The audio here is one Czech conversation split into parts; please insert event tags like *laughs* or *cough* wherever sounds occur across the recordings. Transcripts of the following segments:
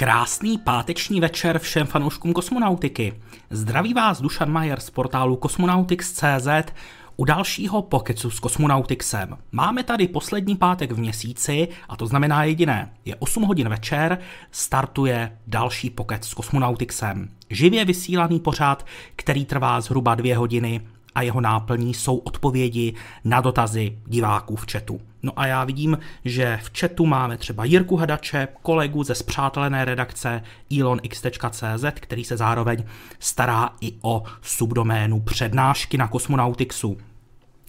Krásný páteční večer všem fanouškům kosmonautiky. Zdraví vás Dušan Majer z portálu Cosmonautics.cz u dalšího pokecu s Cosmonauticsem. Máme tady poslední pátek v měsíci a to znamená jediné. Je 8 hodin večer, startuje další pokec s Cosmonauticsem. Živě vysílaný pořád, který trvá zhruba dvě hodiny a jeho náplní jsou odpovědi na dotazy diváků v chatu. No a já vidím, že v chatu máme třeba Jirku Hadače, kolegu ze zpřátelené redakce elonx.cz, který se zároveň stará i o subdoménu přednášky na Kosmonautixu.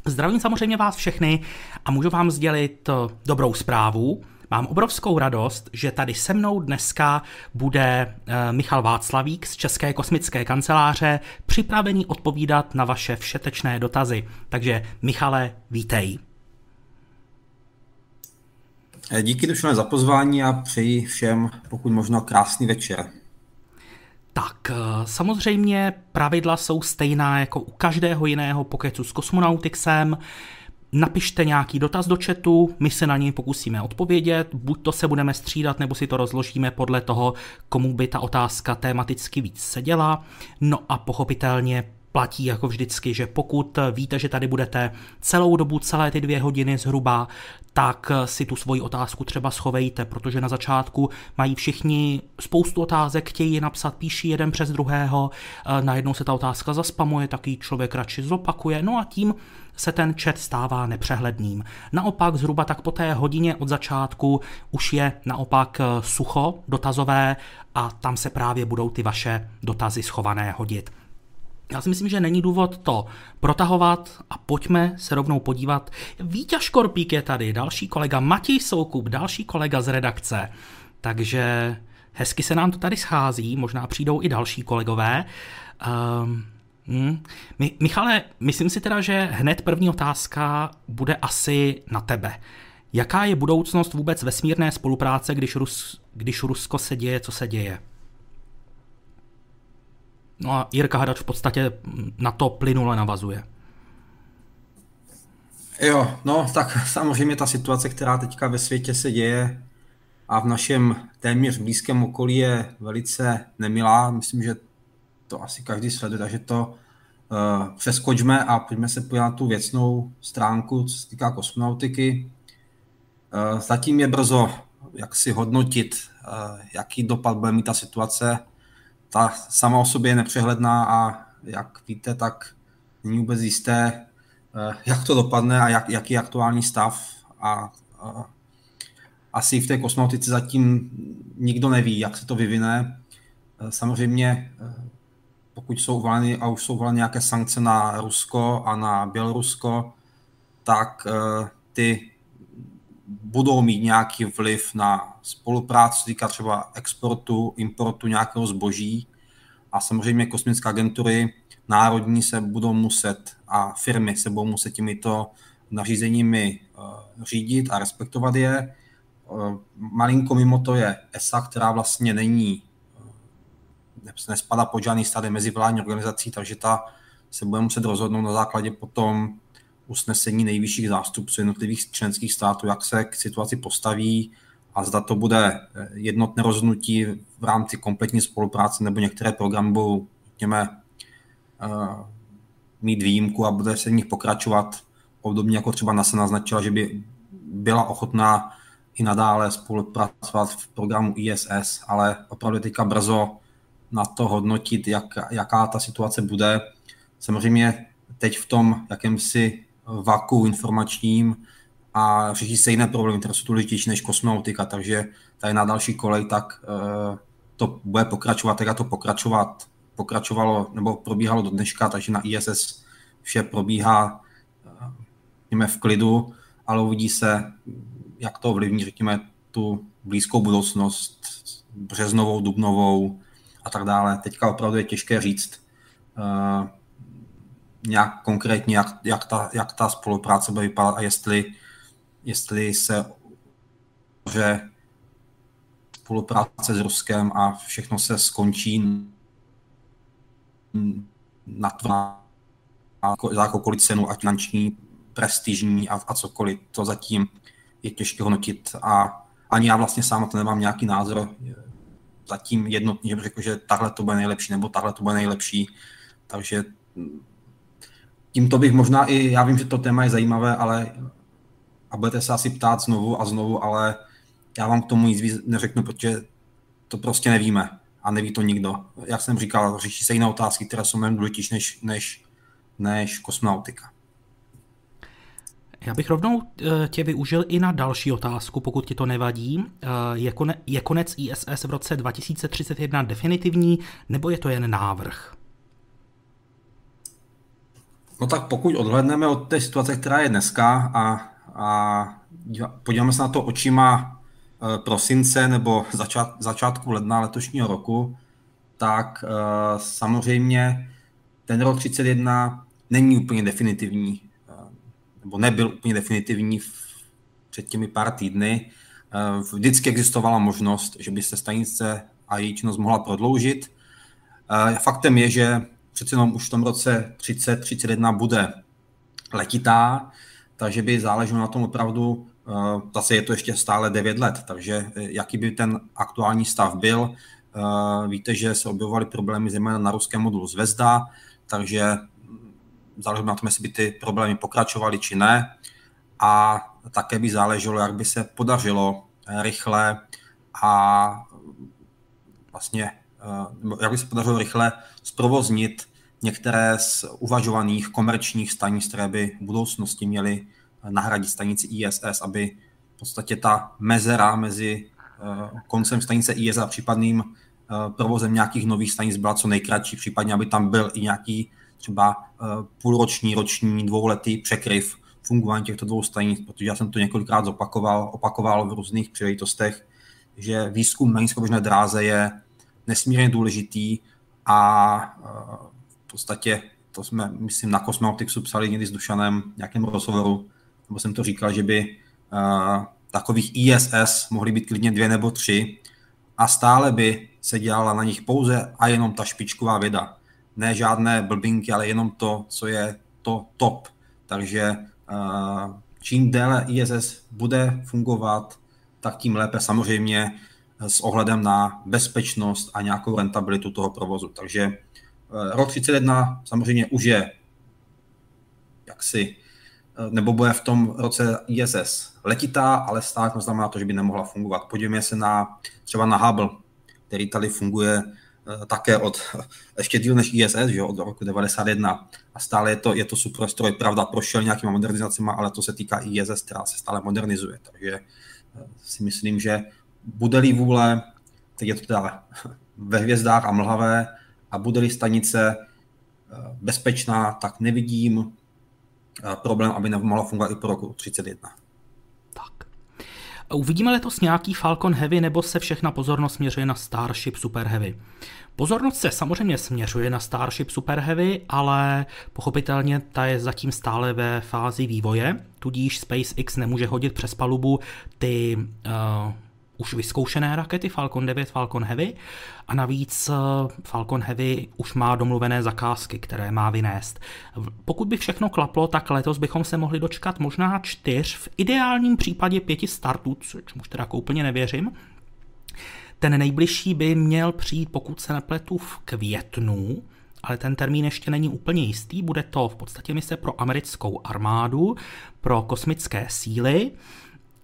Zdravím samozřejmě vás všechny a můžu vám sdělit dobrou zprávu. Mám obrovskou radost, že tady se mnou dneska bude eh, Michal Václavík z České kosmické kanceláře připravený odpovídat na vaše všetečné dotazy. Takže Michale, vítej. Eh, díky Dušane za pozvání a přeji všem pokud možno krásný večer. Tak, eh, samozřejmě pravidla jsou stejná jako u každého jiného pokecu s kosmonautixem napište nějaký dotaz do chatu, my se na něj pokusíme odpovědět, buď to se budeme střídat, nebo si to rozložíme podle toho, komu by ta otázka tematicky víc seděla. No a pochopitelně platí jako vždycky, že pokud víte, že tady budete celou dobu, celé ty dvě hodiny zhruba, tak si tu svoji otázku třeba schovejte, protože na začátku mají všichni spoustu otázek, chtějí je napsat, píší jeden přes druhého, eh, najednou se ta otázka zaspamuje, taky člověk radši zopakuje, no a tím se ten chat stává nepřehledným. Naopak zhruba tak po té hodině od začátku už je naopak eh, sucho dotazové a tam se právě budou ty vaše dotazy schované hodit. Já si myslím, že není důvod to protahovat a pojďme se rovnou podívat. Vítě Škorpík je tady, další kolega Matěj Soukup, další kolega z redakce. Takže hezky se nám to tady schází, možná přijdou i další kolegové. Um, Hmm. Mi, Michale, myslím si teda, že hned první otázka bude asi na tebe. Jaká je budoucnost vůbec vesmírné spolupráce, když, Rus, když Rusko se děje, co se děje? No a Jirka Hadač v podstatě na to plynule navazuje. Jo, no tak *laughs* samozřejmě ta situace, která teďka ve světě se děje a v našem téměř blízkém okolí je velice nemilá. Myslím, že to asi každý sleduje, takže to uh, přeskočme a pojďme se podívat na tu věcnou stránku, co se týká kosmonautiky. Uh, zatím je brzo, jak si hodnotit, uh, jaký dopad bude mít ta situace. Ta sama o sobě je nepřehledná a jak víte, tak není vůbec jisté, uh, jak to dopadne a jak, jaký je aktuální stav a uh, asi v té kosmonautice zatím nikdo neví, jak se to vyvine. Samozřejmě pokud jsou uvaleny a už jsou uvaleny nějaké sankce na Rusko a na Bělorusko, tak ty budou mít nějaký vliv na spolupráci, týká třeba exportu, importu nějakého zboží a samozřejmě kosmické agentury národní se budou muset a firmy se budou muset těmito nařízeními uh, řídit a respektovat je. Uh, malinko mimo to je ESA, která vlastně není nespadá pod žádný stát mezivládní organizací, takže ta se bude muset rozhodnout na základě potom usnesení nejvyšších zástupců jednotlivých členských států, jak se k situaci postaví a zda to bude eh, jednotné rozhodnutí v rámci kompletní spolupráce nebo některé programy budou, řekněme, uh, mít výjimku a bude se v nich pokračovat podobně jako třeba NASA naznačila, že by byla ochotná i nadále spolupracovat v programu ISS, ale opravdu teďka brzo na to hodnotit, jak, jaká ta situace bude. Samozřejmě teď v tom jakémsi vaku informačním a řeší se jiné problémy, které jsou důležitější než kosmonautika, takže tady na další kolej tak uh, to bude pokračovat, teda to pokračovat, pokračovalo nebo probíhalo do dneška, takže na ISS vše probíhá uh, v klidu, ale uvidí se, jak to ovlivní, řekněme, tu blízkou budoucnost, březnovou, dubnovou, a tak dále. Teďka opravdu je těžké říct uh, nějak konkrétně, jak, jak, ta, jak ta spolupráce bude vypadat a jestli, jestli se že spolupráce s Ruskem a všechno se skončí na tvá za jakoukoliv cenu, ať finanční, prestižní a, a cokoliv. To zatím je těžké hodnotit a ani já vlastně sám to nemám nějaký názor zatím jednotně, že bych řekl, že tahle to bude nejlepší, nebo tahle to bude nejlepší. Takže tímto bych možná i, já vím, že to téma je zajímavé, ale a budete se asi ptát znovu a znovu, ale já vám k tomu nic víc neřeknu, protože to prostě nevíme a neví to nikdo. Jak jsem říkal, řeší se jiné otázky, které jsou mnohem důležitější než, než, než kosmonautika. Já bych rovnou eh, tě využil i na další otázku, pokud ti to nevadí. Eh, je, kone, je konec ISS v roce 2031 definitivní, nebo je to jen návrh? No tak pokud odhledneme od té situace, která je dneska a, a podíváme se na to očima eh, prosince nebo začát, začátku ledna letošního roku, tak samozřejmě ten rok 31 není úplně definitivní nebo nebyl úplně definitivní v, před těmi pár týdny. Eh, vždycky existovala možnost, že by se stanice a její činnost mohla prodloužit. Eh, faktem je, že přece jenom už v tom roce 30-31 bude letitá, takže by záleželo na tom opravdu, eh, zase je to ještě stále 9 let, takže jaký by ten aktuální stav byl. Víte, že se objevovaly problémy zejména na ruském modulu Zvezda, takže záleží na tom, jestli by ty problémy pokračovaly či ne. A také by záleželo, jak by se podařilo rychle a vlastně, eh, jak by se podařilo rychle zprovoznit některé z uvažovaných komerčních stanic, které by v budoucnosti měly nahradit stanici ISS, aby v podstatě ta mezera mezi eh, koncem stanice ISS a případným eh, provozem nějakých nových stanic byla co nejkratší, případně aby tam byl i nějaký třeba eh, půlroční, roční, dvouletý překryv fungování těchto dvou stanic, protože já jsem to několikrát zopakoval, opakoval v různých příležitostech, že výzkum na nízkoběžné dráze je nesmírně důležitý a podstatě to jsme, myslím, na Cosmonauticsu psali někdy s Dušanem v nějakém rozhovoru, nebo jsem to říkal, že by uh, takových ISS mohly být klidně dvě nebo tři a stále by se dělala na nich pouze a jenom ta špičková věda ne žádné blbinky, ale jenom to, co je to top. Takže eh, čím déle ISS bude fungovat, tak tím lépe samozřejmě s ohledem na bezpečnost a nějakou rentabilitu toho provozu. Takže rok 31 samozřejmě už je jaksi, eh, nebo bude v tom roce ISS letitá, ale stále to znamená to, že by nemohla fungovat. Podívejme se na třeba na Hubble, který tady funguje Eh, také od *laughs* ještě díl než ISS, že, od roku 91 a stále je to, je to super stroj, pravda, prošel nějakýma modernizacemi, ale to se týká ISS, která se stále modernizuje, takže eh, si myslím, že bude-li vůle, teď je to teda *laughs* ve hvězdách a mlhavé a bude-li stanice eh, bezpečná, tak nevidím problém, aby nemohla fungovat i po roku 31. Uvidíme letos nějaký Falcon Heavy nebo se všechna pozornost směřuje na Starship Super Heavy? Pozornost se samozřejmě směřuje na Starship Super Heavy, ale pochopitelně ta je zatím stále ve fázi vývoje, tudíž SpaceX nemůže hodit přes palubu ty uh, už vyzkoušené rakety Falcon 9, Falcon Heavy a navíc eh, Falcon Heavy už má domluvené zakázky, které má vynést. Pokud by všechno klaplo, tak letos bychom se mohli dočkat možná čtyř, v ideálním případě pěti startů, což už teda úplně nevěřím. Ten nejbližší by měl přijít, pokud se nepletu, v květnu, ale ten termín ještě není úplně jistý. Bude to v podstatě mise pro americkou armádu, pro kosmické síly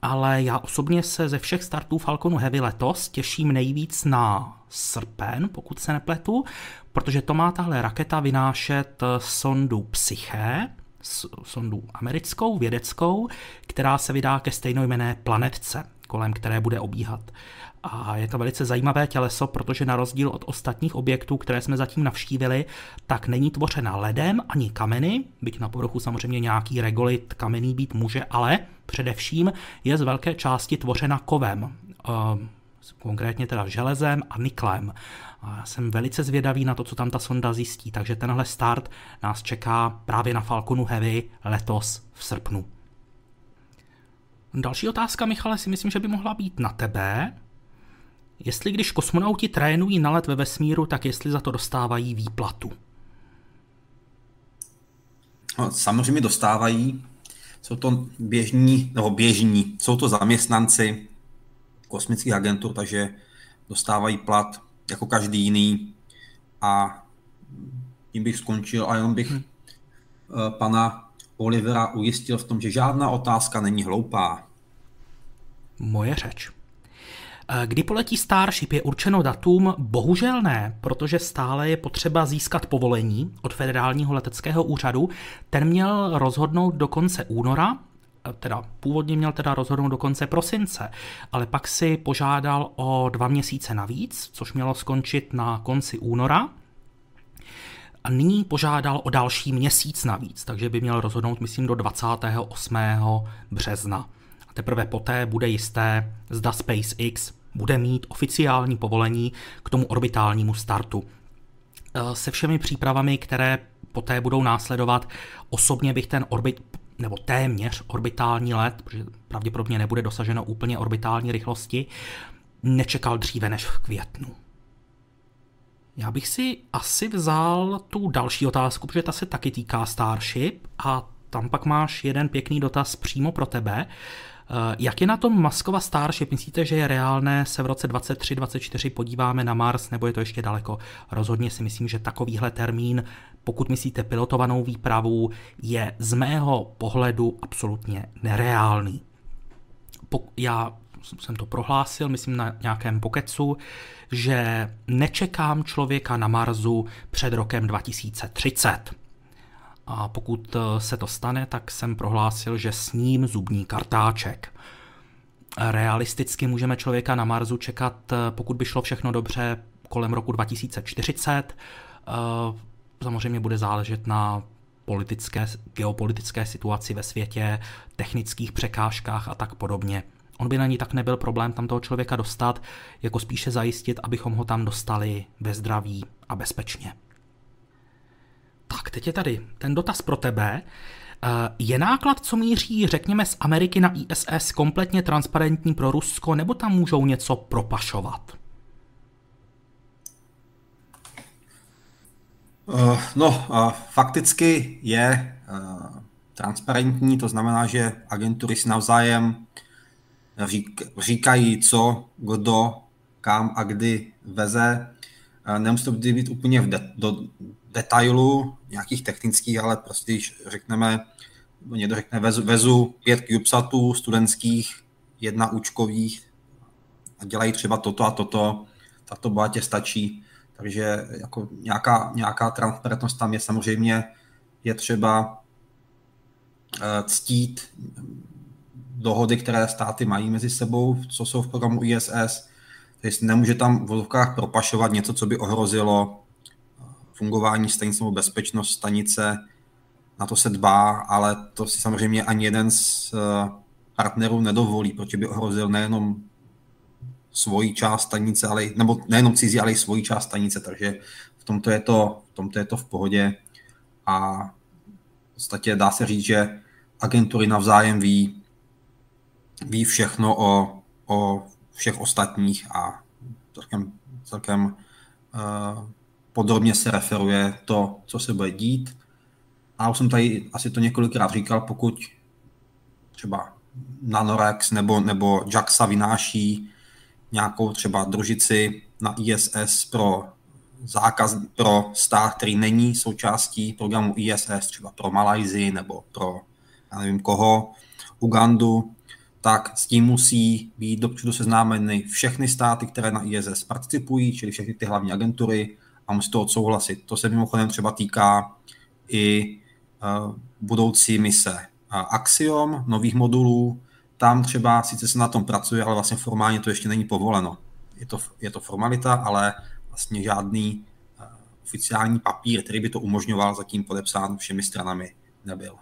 ale já osobně se ze všech startů Falconu Heavy letos těším nejvíc na srpen, pokud se nepletu, protože to má tahle raketa vynášet sondu Psyche, sondu americkou, vědeckou, která se vydá ke stejnojmené planetce, kolem které bude obíhat. A je to velice zajímavé těleso, protože na rozdíl od ostatních objektů, které jsme zatím navštívili, tak není tvořena ledem ani kameny, byť na povrchu samozřejmě nějaký regolit kamenný být může, ale především je z velké části tvořena kovem, ehm, konkrétně teda železem a niklem. A já jsem velice zvědavý na to, co tam ta sonda zjistí, takže tenhle start nás čeká právě na Falconu Heavy letos v srpnu. Další otázka, Michale, si myslím, že by mohla být na tebe. Jestli když kosmonauti trénují na let ve vesmíru, tak jestli za to dostávají výplatu? No, samozřejmě dostávají. Jsou to běžní, nebo běžní, jsou to zaměstnanci kosmických agentů, takže dostávají plat jako každý jiný a tím bych skončil a jenom bych hmm. pana Olivera ujistil v tom, že žádná otázka není hloupá. Moje řeč. Eh, kdy poletí Starship je určeno datum? Bohužel ne, protože stále je potřeba získat povolení od federálního leteckého úřadu. Ten měl rozhodnout do konce února, eh, teda původně měl teda rozhodnout do konce prosince, ale pak si požádal o dva měsíce navíc, což mělo skončit na konci února. A nyní požádal o další měsíc navíc, takže by měl rozhodnout, myslím, do 28. března. A teprve poté bude jisté, zda SpaceX bude mít oficiální povolení k tomu orbitálnímu startu. E, se všemi přípravami, které poté budou následovat, osobně bych ten orbit, nebo téměř orbitální let, protože pravděpodobně nebude dosaženo úplně orbitální rychlosti, nečekal dříve než v květnu. Já bych si asi vzal tu další otázku, protože ta se taky týká Starship a tam pak máš jeden pěkný dotaz přímo pro tebe. Eh, jak je na tom Maskova Starship? Myslíte, že je reálné se v roce 23-24 podíváme na Mars, nebo je to ještě daleko? Rozhodně si myslím, že takovýhle termín, pokud myslíte pilotovanou výpravu, je z mého pohledu absolutně nereálný. Já jsem to prohlásil, myslím na nějakém pokecu, že nečekám člověka na Marsu před rokem 2030. A pokud eh, se to stane, tak jsem prohlásil, že s ním zubní kartáček. Realisticky můžeme člověka na Marsu čekat, eh, pokud by šlo všechno dobře, kolem roku 2040. Eh, samozřejmě bude záležet na politické, geopolitické situaci ve světě, technických překážkách a tak podobně. On by na ní tak nebyl problém tam toho člověka dostat, jako spíše zajistit, abychom ho tam dostali ve zdraví a bezpečně. Tak, teď je tady ten dotaz pro tebe. Eh, je náklad, co míří, řekněme, z Ameriky na ISS kompletně transparentní pro Rusko, nebo tam můžou něco propašovat? Uh, no, fakticky je uh, transparentní, to znamená, že agentury si navzájem řík, říkají, co, kdo, kam a kdy veze. Nemusí to být úplně v de, do, detailu, nějakých technických, ale prostě když řekneme, někdo řekne, vezu, vezu pět CubeSatů studentských, jedna účkových a dělají třeba toto a toto, tak to bohatě stačí. Takže jako nějaká, nějaká transparentnost tam je samozřejmě, je třeba eh, ctít dohody, které státy mají mezi sebou, co jsou v programu ISS, takže nemůže tam v vodovkách propašovat něco, co by ohrozilo fungování stanice nebo bezpečnost stanice, na to se dbá, ale to si samozřejmě ani jeden z eh, partnerů nedovolí, protože by ohrozil nejenom svoji část stanice, ale, nebo nejenom cizí, ale i svoji část stanice, takže v tomto je to v, tomto je to v pohodě. A v podstatě dá se říct, že agentury navzájem ví, ví všechno o, o všech ostatních a celkem, celkem uh, podrobně se referuje to, co se bude dít. A už jsem tady asi to několikrát říkal, pokud třeba Nanorex nebo, nebo JAXA vynáší nějakou třeba družici na ISS pro zákaz pro stát, který není součástí programu ISS, třeba pro Malajzi nebo pro, já nevím koho, Ugandu, tak s tím musí být dopředu seznámeny všechny státy, které na ISS participují, čili všechny ty hlavní agentury, a musí to odsouhlasit. To se mimochodem třeba týká i uh, budoucí mise uh, Axiom, nových modulů. Tam třeba sice se na tom pracuje, ale vlastně formálně to ještě není povoleno. Je to, je to formalita, ale vlastně žádný uh, oficiální papír, který by to umožňoval, zatím podepsán všemi stranami nebyl.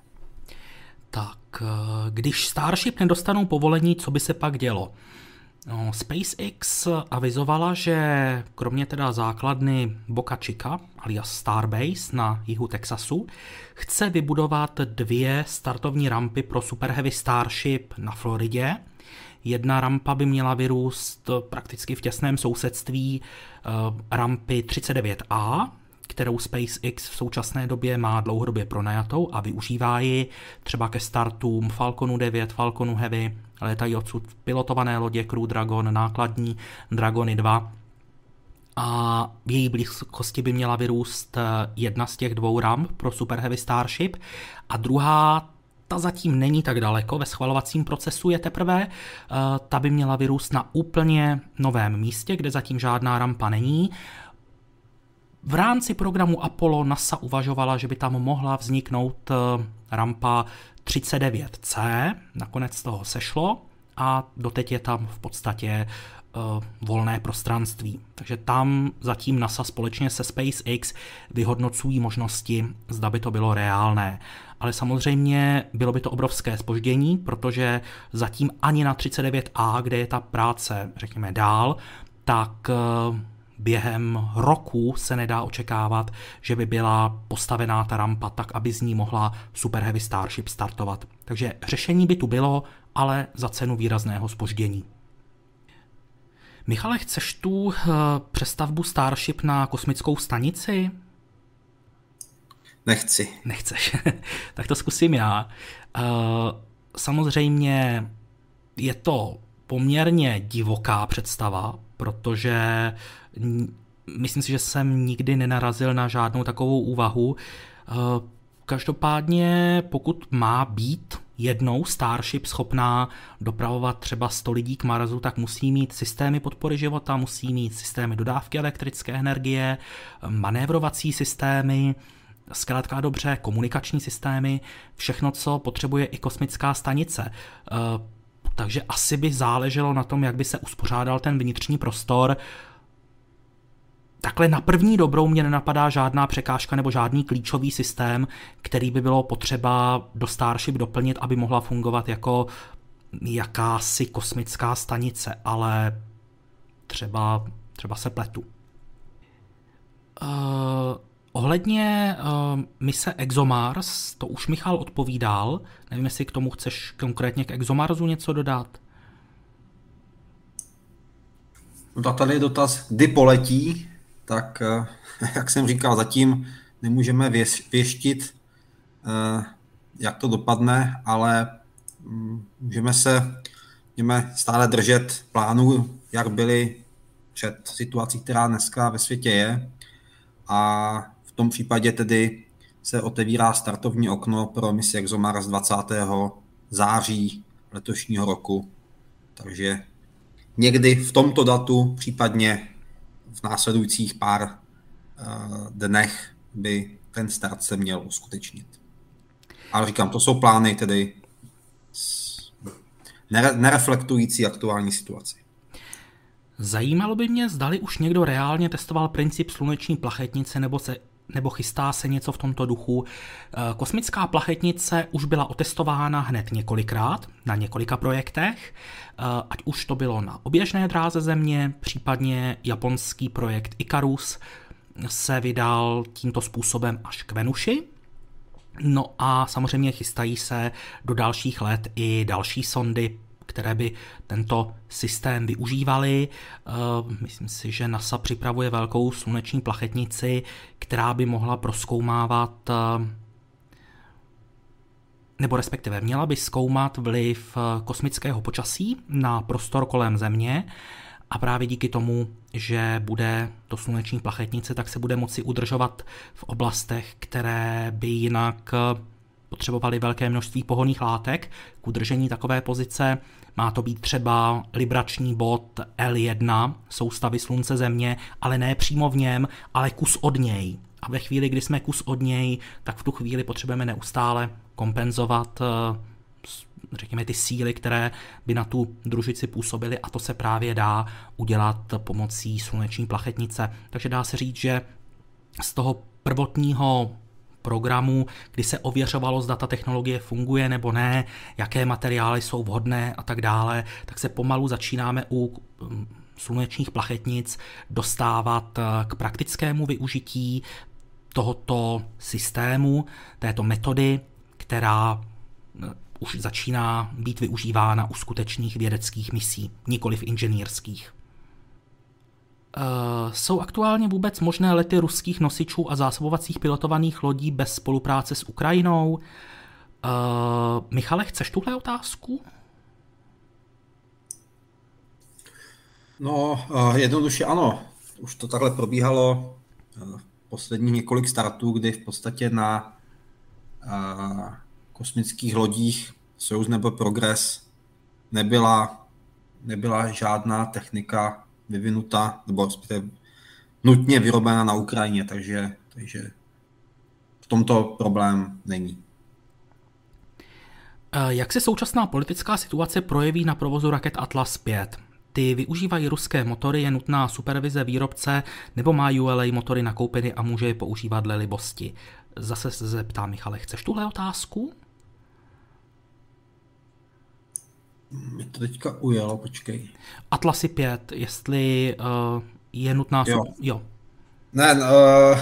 Tak, když Starship nedostanou povolení, co by se pak dělo? No, SpaceX avizovala, že kromě teda základny Boca Chica, alias Starbase na jihu Texasu, chce vybudovat dvě startovní rampy pro Super Heavy Starship na Floridě. Jedna rampa by měla vyrůst prakticky v těsném sousedství uh, rampy 39A, kterou SpaceX v současné době má dlouhodobě pronajatou a využívá ji třeba ke startům Falconu 9, Falconu Heavy, létají odsud pilotované lodě Crew Dragon, nákladní Dragony 2 a v její blízkosti by měla vyrůst jedna z těch dvou ramp pro Super Heavy Starship a druhá ta zatím není tak daleko, ve schvalovacím procesu je teprve, eh, ta by měla vyrůst na úplně novém místě, kde zatím žádná rampa není. V rámci programu Apollo NASA uvažovala, že by tam mohla vzniknout eh, rampa 39C, nakonec toho sešlo a doteď je tam v podstatě uh, volné prostranství. Takže tam zatím NASA společně se SpaceX vyhodnocují možnosti, zda by to bylo reálné. Ale samozřejmě bylo by to obrovské spoždění, protože zatím ani na 39A, kde je ta práce, řekněme, dál, tak uh, během roku se nedá očekávat, že by byla postavená ta rampa tak, aby z ní mohla Super Heavy Starship startovat. Takže řešení by tu bylo, ale za cenu výrazného spoždění. Michale, chceš tu eh, přestavbu Starship na kosmickou stanici? Nechci. Nechceš. *laughs* tak to zkusím já. Eh, samozřejmě je to poměrně divoká představa, protože myslím si, že jsem nikdy nenarazil na žádnou takovou úvahu. Eh, každopádně, pokud má být jednou Starship schopná dopravovat třeba 100 lidí k Marsu, tak musí mít systémy podpory života, musí mít systémy dodávky elektrické energie, manévrovací systémy, zkrátka dobře, komunikační systémy, všechno, co potřebuje i kosmická stanice. Eh, takže asi by záleželo na tom, jak by se uspořádal ten vnitřní prostor. Takhle na první dobrou mě nenapadá žádná překážka nebo žádný klíčový systém, který by bylo potřeba do Starship doplnit, aby mohla fungovat jako jakási kosmická stanice, ale třeba, třeba se pletu. Uh, ohledně uh, mise ExoMars, to už Michal odpovídal, nevím, jestli k tomu chceš konkrétně k ExoMarsu něco dodat. No tak tady je dotaz, kdy poletí tak eh, *laughs* jak jsem říkal, zatím nemůžeme věštit, eh, jak to dopadne, ale mm, můžeme se můžeme stále držet plánu, jak byly před situací, která dneska ve světě je. A v tom případě tedy se otevírá startovní okno pro misi ExoMars 20. září letošního roku. Takže někdy v tomto datu, případně v následujících pár uh, dnech by ten start se měl uskutečnit. Ale říkám, to jsou plány tedy nereflektující aktuální situaci. Zajímalo by mě, zdali už někdo reálně testoval princip sluneční plachetnice nebo se nebo chystá se něco v tomto duchu. Eh, kosmická plachetnice už byla otestována hned několikrát na několika projektech, eh, ať už to bylo na oběžné dráze Země, případně japonský projekt Icarus se vydal tímto způsobem až k Venuši. No a samozřejmě chystají se do dalších let i další sondy které by tento systém využívaly. Eh, myslím si, že NASA připravuje velkou sluneční plachetnici, která by mohla proskoumávat eh, nebo respektive měla by zkoumat vliv eh, kosmického počasí na prostor kolem Země a právě díky tomu, že bude to sluneční plachetnice, tak se bude moci udržovat v oblastech, které by jinak potřebovali velké množství pohonných látek k udržení takové pozice. Má to být třeba librační bod L1 soustavy Slunce Země, ale ne přímo v něm, ale kus od něj. A ve chvíli, kdy jsme kus od něj, tak v tu chvíli potřebujeme neustále kompenzovat eh, řekněme, ty síly, které by na tu družici působily a to se právě dá udělat pomocí sluneční plachetnice. Takže dá se říct, že z toho prvotního programů, kdy se ověřovalo, zda ta technologie funguje nebo ne, jaké materiály jsou vhodné a tak dále, tak se pomalu začínáme u mm, slunečních plachetnic dostávat eh, k praktickému využití tohoto systému, této metody, která eh, už začíná být využívána u skutečných vědeckých misí, nikoli v inženýrských. Jsou aktuálně vůbec možné lety ruských nosičů a zásobovacích pilotovaných lodí bez spolupráce s Ukrajinou? Uh, Michale, chceš tuhle otázku? No, uh, jednoduše ano. Už to takhle probíhalo posledních několik startů, kdy v podstatě na kosmických lodích Soyuz nebo Progress nebyla, nebyla žádná technika vyvinuta, nebo nutně vyrobena na Ukrajině, takže, takže v tomto problém není. Jak se současná politická situace projeví na provozu raket Atlas 5? Ty využívají ruské motory, je nutná supervize výrobce, nebo má ULA motory nakoupeny a může je používat dle libosti? Zase se zeptá Michale, chceš tuhle otázku? Mě to teďka ujelo, počkej. Atlasy 5, jestli uh, je nutná... Jo. jo. Ne, uh,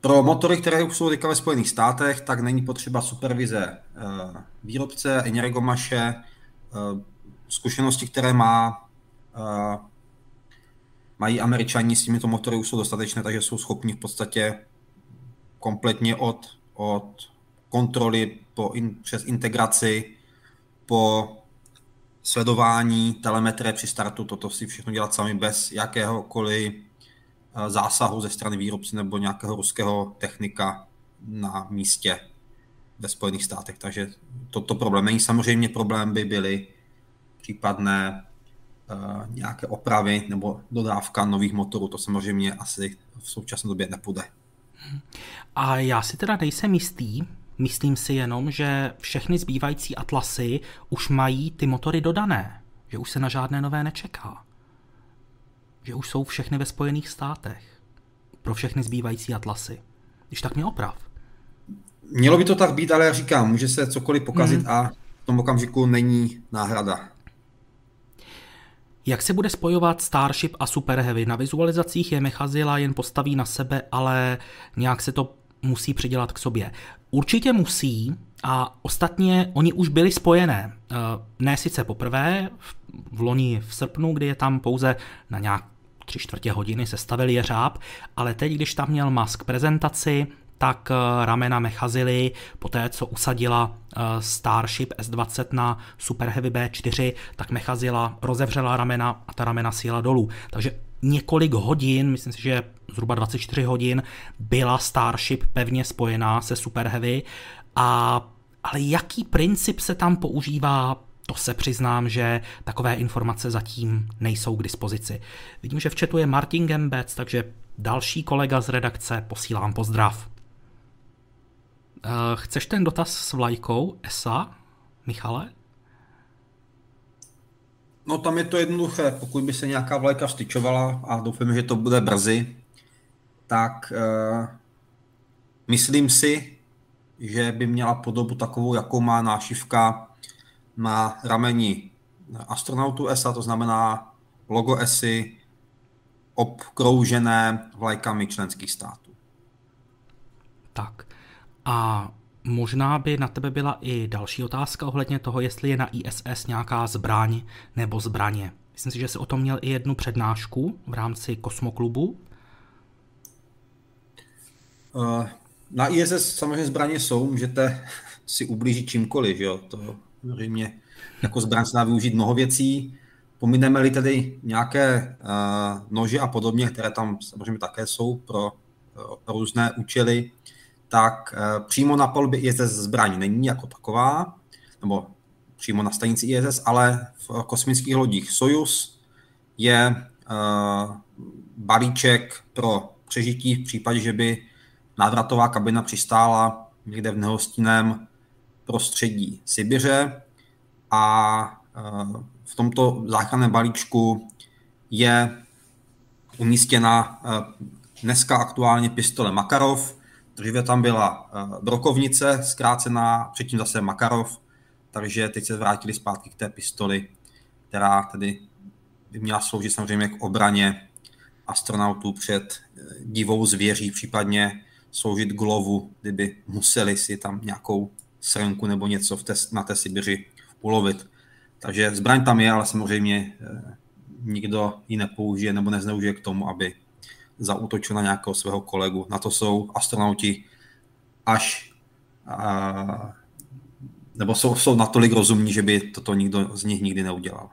pro motory, které už jsou teďka ve Spojených státech, tak není potřeba supervize uh, výrobce, Energomaše, uh, zkušenosti, které má, uh, mají američani s těmito motory už jsou dostatečné, takže jsou schopni v podstatě kompletně od, od kontroly po in, přes integraci, po sledování telemetrie při startu, toto si všechno dělat sami bez jakéhokoliv eh, zásahu ze strany výrobce nebo nějakého ruského technika na místě ve Spojených státech. Takže toto problém není. Samozřejmě problém by byly případné uh, nějaké opravy nebo dodávka nových motorů. To samozřejmě asi v současné době nepůjde. A já si teda nejsem jistý, Myslím si jenom, že všechny zbývající Atlasy už mají ty motory dodané, že už se na žádné nové nečeká. Že už jsou všechny ve Spojených státech. Pro všechny zbývající Atlasy. Když tak mě oprav. Mělo by to tak být, ale já říkám, může se cokoliv pokazit hmm. a v tom okamžiku není náhrada. Jak se bude spojovat Starship a Super Heavy? Na vizualizacích je Mechazila jen postaví na sebe, ale nějak se to musí přidělat k sobě. Určitě musí a ostatně oni už byli spojené. Eh, ne sice poprvé, v loni v srpnu, kdy je tam pouze na nějak tři čtvrtě hodiny sestavili jeřáb, ale teď, když tam měl Musk prezentaci, tak eh, ramena Mechazily, po té, co usadila eh, Starship S-20 na Super Heavy B4, tak Mechazila rozevřela ramena a ta ramena sjela dolů. Takže několik hodin, myslím si, že zhruba 24 hodin, byla Starship pevně spojená se Super Heavy. A, ale jaký princip se tam používá, to se přiznám, že takové informace zatím nejsou k dispozici. Vidím, že v chatu je Martin Gembec, takže další kolega z redakce, posílám pozdrav. Uh, chceš ten dotaz s vlajkou ESA, Michale? No tam je to jednoduché, pokud by se nějaká vlajka vstyčovala a doufám, že to bude brzy, tak uh, myslím si, že by měla podobu takovou, jakou má nášivka na rameni astronautu ESA, to znamená logo ESI obkroužené vlajkami členských států. Tak a Možná by na tebe byla i další otázka ohledně toho, jestli je na ISS nějaká zbraň nebo zbraně. Myslím si, že jsi o tom měl i jednu přednášku v rámci Kosmoklubu. Uh, na ISS samozřejmě zbraně jsou, můžete si ublížit čímkoliv, že jo? To samozřejmě jako zbraň se dá využít mnoho věcí. Pomineme-li tedy nějaké uh, nože a podobně, které tam samozřejmě také jsou pro uh, různé účely, tak eh, přímo na palubě ISS zbraň není jako taková, nebo přímo na stanici ISS, ale v kosmických lodích. Soyuz je uh, balíček pro přežití v případě, že by návratová kabina přistála někde v nehostinném prostředí Sibiře. A uh, v tomto záchranném balíčku je umístěna dneska aktuálně pistole Makarov, Dříve tam byla uh, brokovnice zkrácená, předtím zase Makarov, takže teď se vrátili zpátky k té pistoli, která tedy by měla sloužit samozřejmě k obraně astronautů před eh, divou zvěří, případně sloužit k lovu, kdyby museli si tam nějakou srnku nebo něco v té, na té Sibiři ulovit. Takže zbraň tam je, ale samozřejmě eh, nikdo ji nepoužije nebo nezneužije k tomu, aby zautočil na nějakého svého kolegu. Na to jsou astronauti až a, nebo jsou, jsou natolik rozumní, že by toto nikdo z nich nikdy neudělal.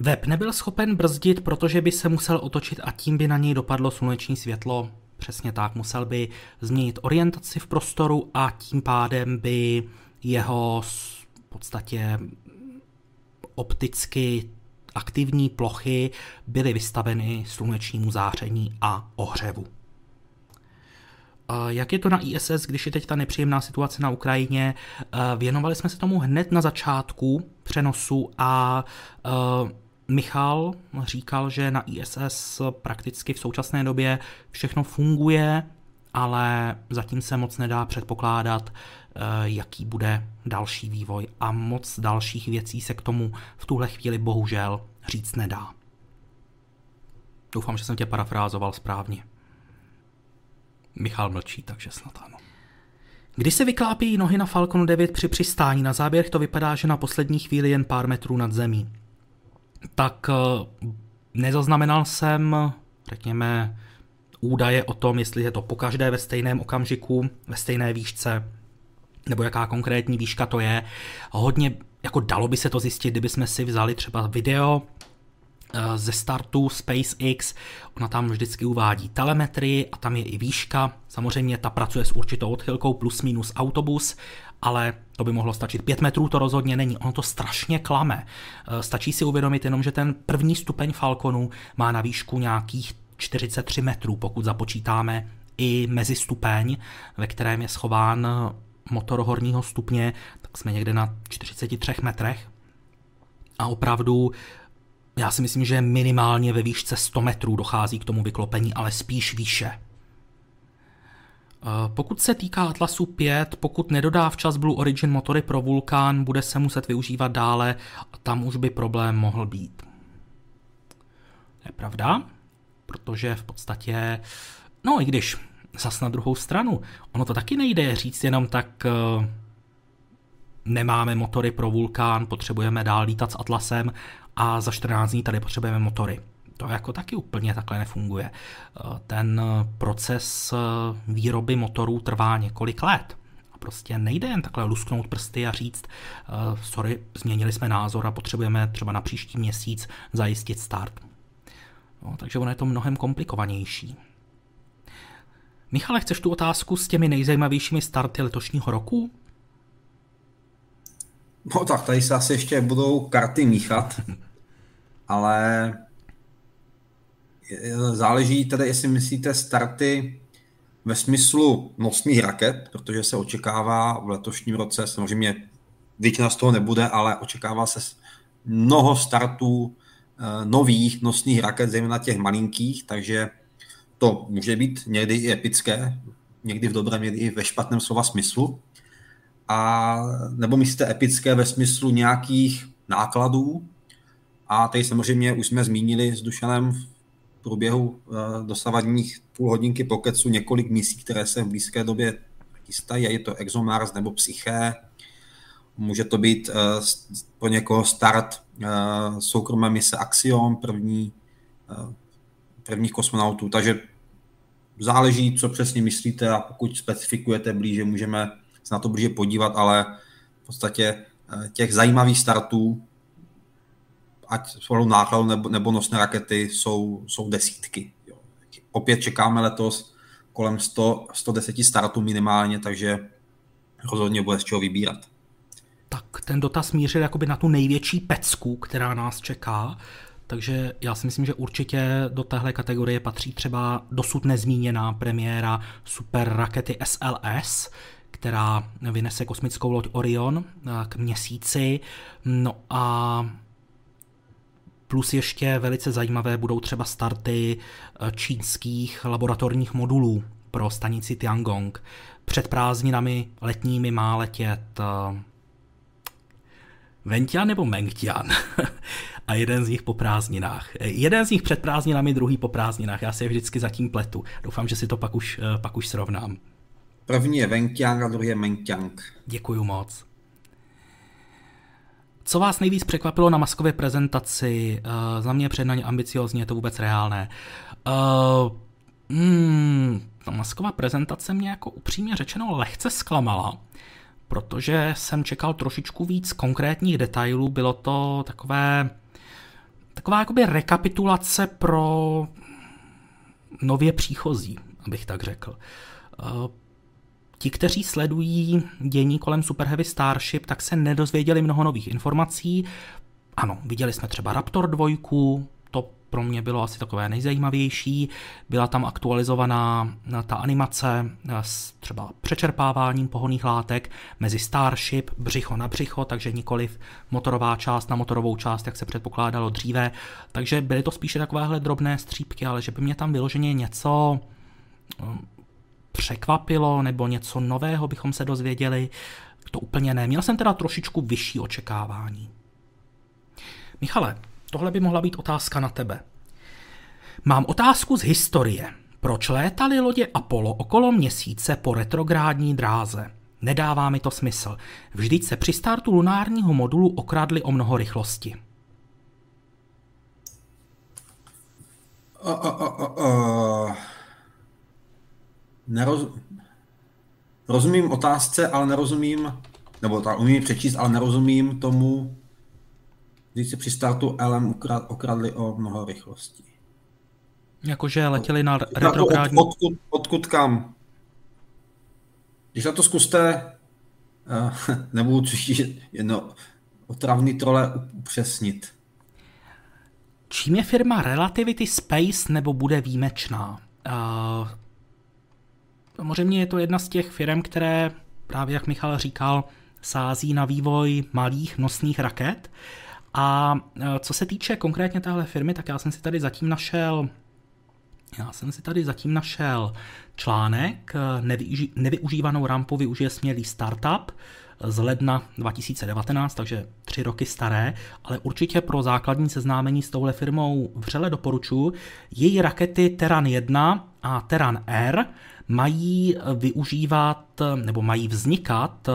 Web nebyl schopen brzdit, protože by se musel otočit a tím by na něj dopadlo sluneční světlo. Přesně tak, musel by změnit orientaci v prostoru a tím pádem by jeho v podstatě opticky aktivní plochy byly vystaveny slunečnímu záření a ohřevu. Jak je to na ISS, když je teď ta nepříjemná situace na Ukrajině? Věnovali jsme se tomu hned na začátku přenosu a Michal říkal, že na ISS prakticky v současné době všechno funguje, ale zatím se moc nedá předpokládat, jaký bude další vývoj a moc dalších věcí se k tomu v tuhle chvíli bohužel říct nedá. Doufám, že jsem tě parafrázoval správně. Michal mlčí, takže snad ano. Když se vyklápí nohy na Falconu 9 při přistání, na záběr to vypadá, že na poslední chvíli jen pár metrů nad zemí tak eh, nezaznamenal jsem, řekněme, údaje o tom, jestli je to pokaždé ve stejném okamžiku, ve stejné výšce, nebo jaká konkrétní výška to je. Hodně, jako dalo by se to zjistit, kdyby jsme si vzali třeba video eh, ze startu SpaceX, ona tam vždycky uvádí telemetrii a tam je i výška. Samozřejmě ta pracuje s určitou odchylkou plus minus autobus ale to by mohlo stačit. Pět metrů to rozhodně není, ono to strašně klame. Eh, stačí si uvědomit jenom, že ten první stupeň Falconu má na výšku nějakých 43 metrů, pokud započítáme i mezi stupeň, ve kterém je schován motor horního stupně, tak jsme někde na 43 metrech. A opravdu já si myslím, že minimálně ve výšce 100 metrů dochází k tomu vyklopení, ale spíš výše. Eh, pokud se týká Atlasu 5, pokud nedodá včas Blue Origin motory pro Vulkan, bude se muset využívat dále a tam už by problém mohl být. Je pravda, protože v podstatě, no i když zas na druhou stranu, ono to taky nejde říct jenom tak, eh, nemáme motory pro Vulkán, potřebujeme dál lítat s Atlasem a za 14 dní tady potřebujeme motory to jako taky úplně takhle nefunguje. Eh, ten proces eh, výroby motorů trvá několik let. A prostě nejde jen takhle lusknout prsty a říct, sorry, změnili jsme názor a potřebujeme třeba na příští měsíc zajistit start. No, takže ono je to mnohem komplikovanější. Michale, chceš tu otázku s těmi nejzajímavějšími starty letošního roku? No tak, tady se asi ještě budou karty míchat, *laughs* ale záleží tedy, jestli myslíte starty ve smyslu nosných raket, protože se očekává v letošním roce, samozřejmě většina z toho nebude, ale očekává se mnoho startů eh, nových nosných raket, zejména těch malinkých, takže to může být někdy i epické, někdy v dobrém, někdy i ve špatném slova smyslu. A nebo myslíte epické ve smyslu nějakých nákladů. A tady samozřejmě už jsme zmínili s Dušanem průběhu eh, dosavadních půl hodinky pokecu několik misí, které se v blízké době chystají, je to ExoMars nebo Psyché, může to být eh, po někoho start eh, soukromé mise Axiom, první, prvních kosmonautů, takže záleží, co přesně myslíte a pokud specifikujete blíže, můžeme se na to blíže podívat, ale v podstatě těch zajímavých startů ať jsou nákladu nebo, nebo nosné rakety, jsou, jsou desítky. Jo. Opět čekáme letos kolem 100, 110 startů minimálně, takže rozhodně bude z čeho vybírat. Tak ten dotaz mířil jakoby na tu největší pecku, která nás čeká, takže já si myslím, že určitě do téhle kategorie patří třeba dosud nezmíněná premiéra super rakety SLS, která vynese kosmickou loď Orion eh, k měsíci. No a Plus ještě velice zajímavé budou třeba starty eh, čínských laboratorních modulů pro stanici Tiangong. Před prázdninami letními má letět Ventian nebo Mengtian? *laughs* a jeden z nich po prázdninách. Jeden z nich před prázdninami, druhý po prázdninách. Já se je vždycky zatím pletu. Doufám, že si to pak už, uh, pak už srovnám. První je Ventian a druhý je Mengtiang. Děkuju moc. co vás nejvíc překvapilo na maskové prezentaci? Uh, za mě přednaně ambiciozně, je to vůbec reálné. Uh, hmm, ta masková prezentace mě jako upřímně řečeno lehce zklamala, protože jsem čekal trošičku víc konkrétních detailů. Bylo to takové, taková jakoby rekapitulace pro nově příchozí, abych tak řekl. Uh, Ti, kteří sledují dění kolem Super Heavy Starship, tak se nedozvěděli mnoho nových informací. Ano, viděli jsme třeba Raptor 2, to pro mě bylo asi takové nejzajímavější. Byla tam aktualizovaná eh, ta animace eh, s třeba přečerpáváním pohoných látek mezi Starship, břicho na břicho, takže nikoliv motorová část na motorovou část, jak se předpokládalo dříve. Takže byly to spíše takovéhle drobné střípky, ale že by mě tam vyloženě něco eh, překvapilo nebo něco nového bychom se dozvěděli, to úplně ne. Měl jsem teda trošičku vyšší očekávání. Michale, tohle by mohla být otázka na tebe. Mám otázku z historie. Proč létaly lodě Apollo okolo měsíce po retrográdní dráze? Nedává mi to smysl. Vždyť se při startu lunárního modulu okradli o mnoho rychlosti. Uh, uh, uh. Neroz... Rozumím otázce, ale nerozumím, nebo tak umím přečíst, ale nerozumím tomu, když se při startu LM okradli o mnoho rychlosti. Jakože letěli na retrográdní... Od, odkud, odkud kam? Když na to zkuste, uh, *laughs* nebudu čistit jedno otravný trole upřesnit. Čím je firma Relativity Space nebo bude výjimečná? Uh, Samozřejmě je to jedna z těch firm, které, právě jak Michal říkal, sází na vývoj malých nosných raket. A e, co se týče konkrétně téhle firmy, tak já jsem si tady zatím našel já jsem si tady zatím našel článek, e, nevyužívanou rampu využije smělý startup z ledna 2019, takže tři roky staré, ale určitě pro základní seznámení s touhle firmou vřele doporučuji. Její rakety Terran 1 a Terran R mají využívat nebo mají vznikat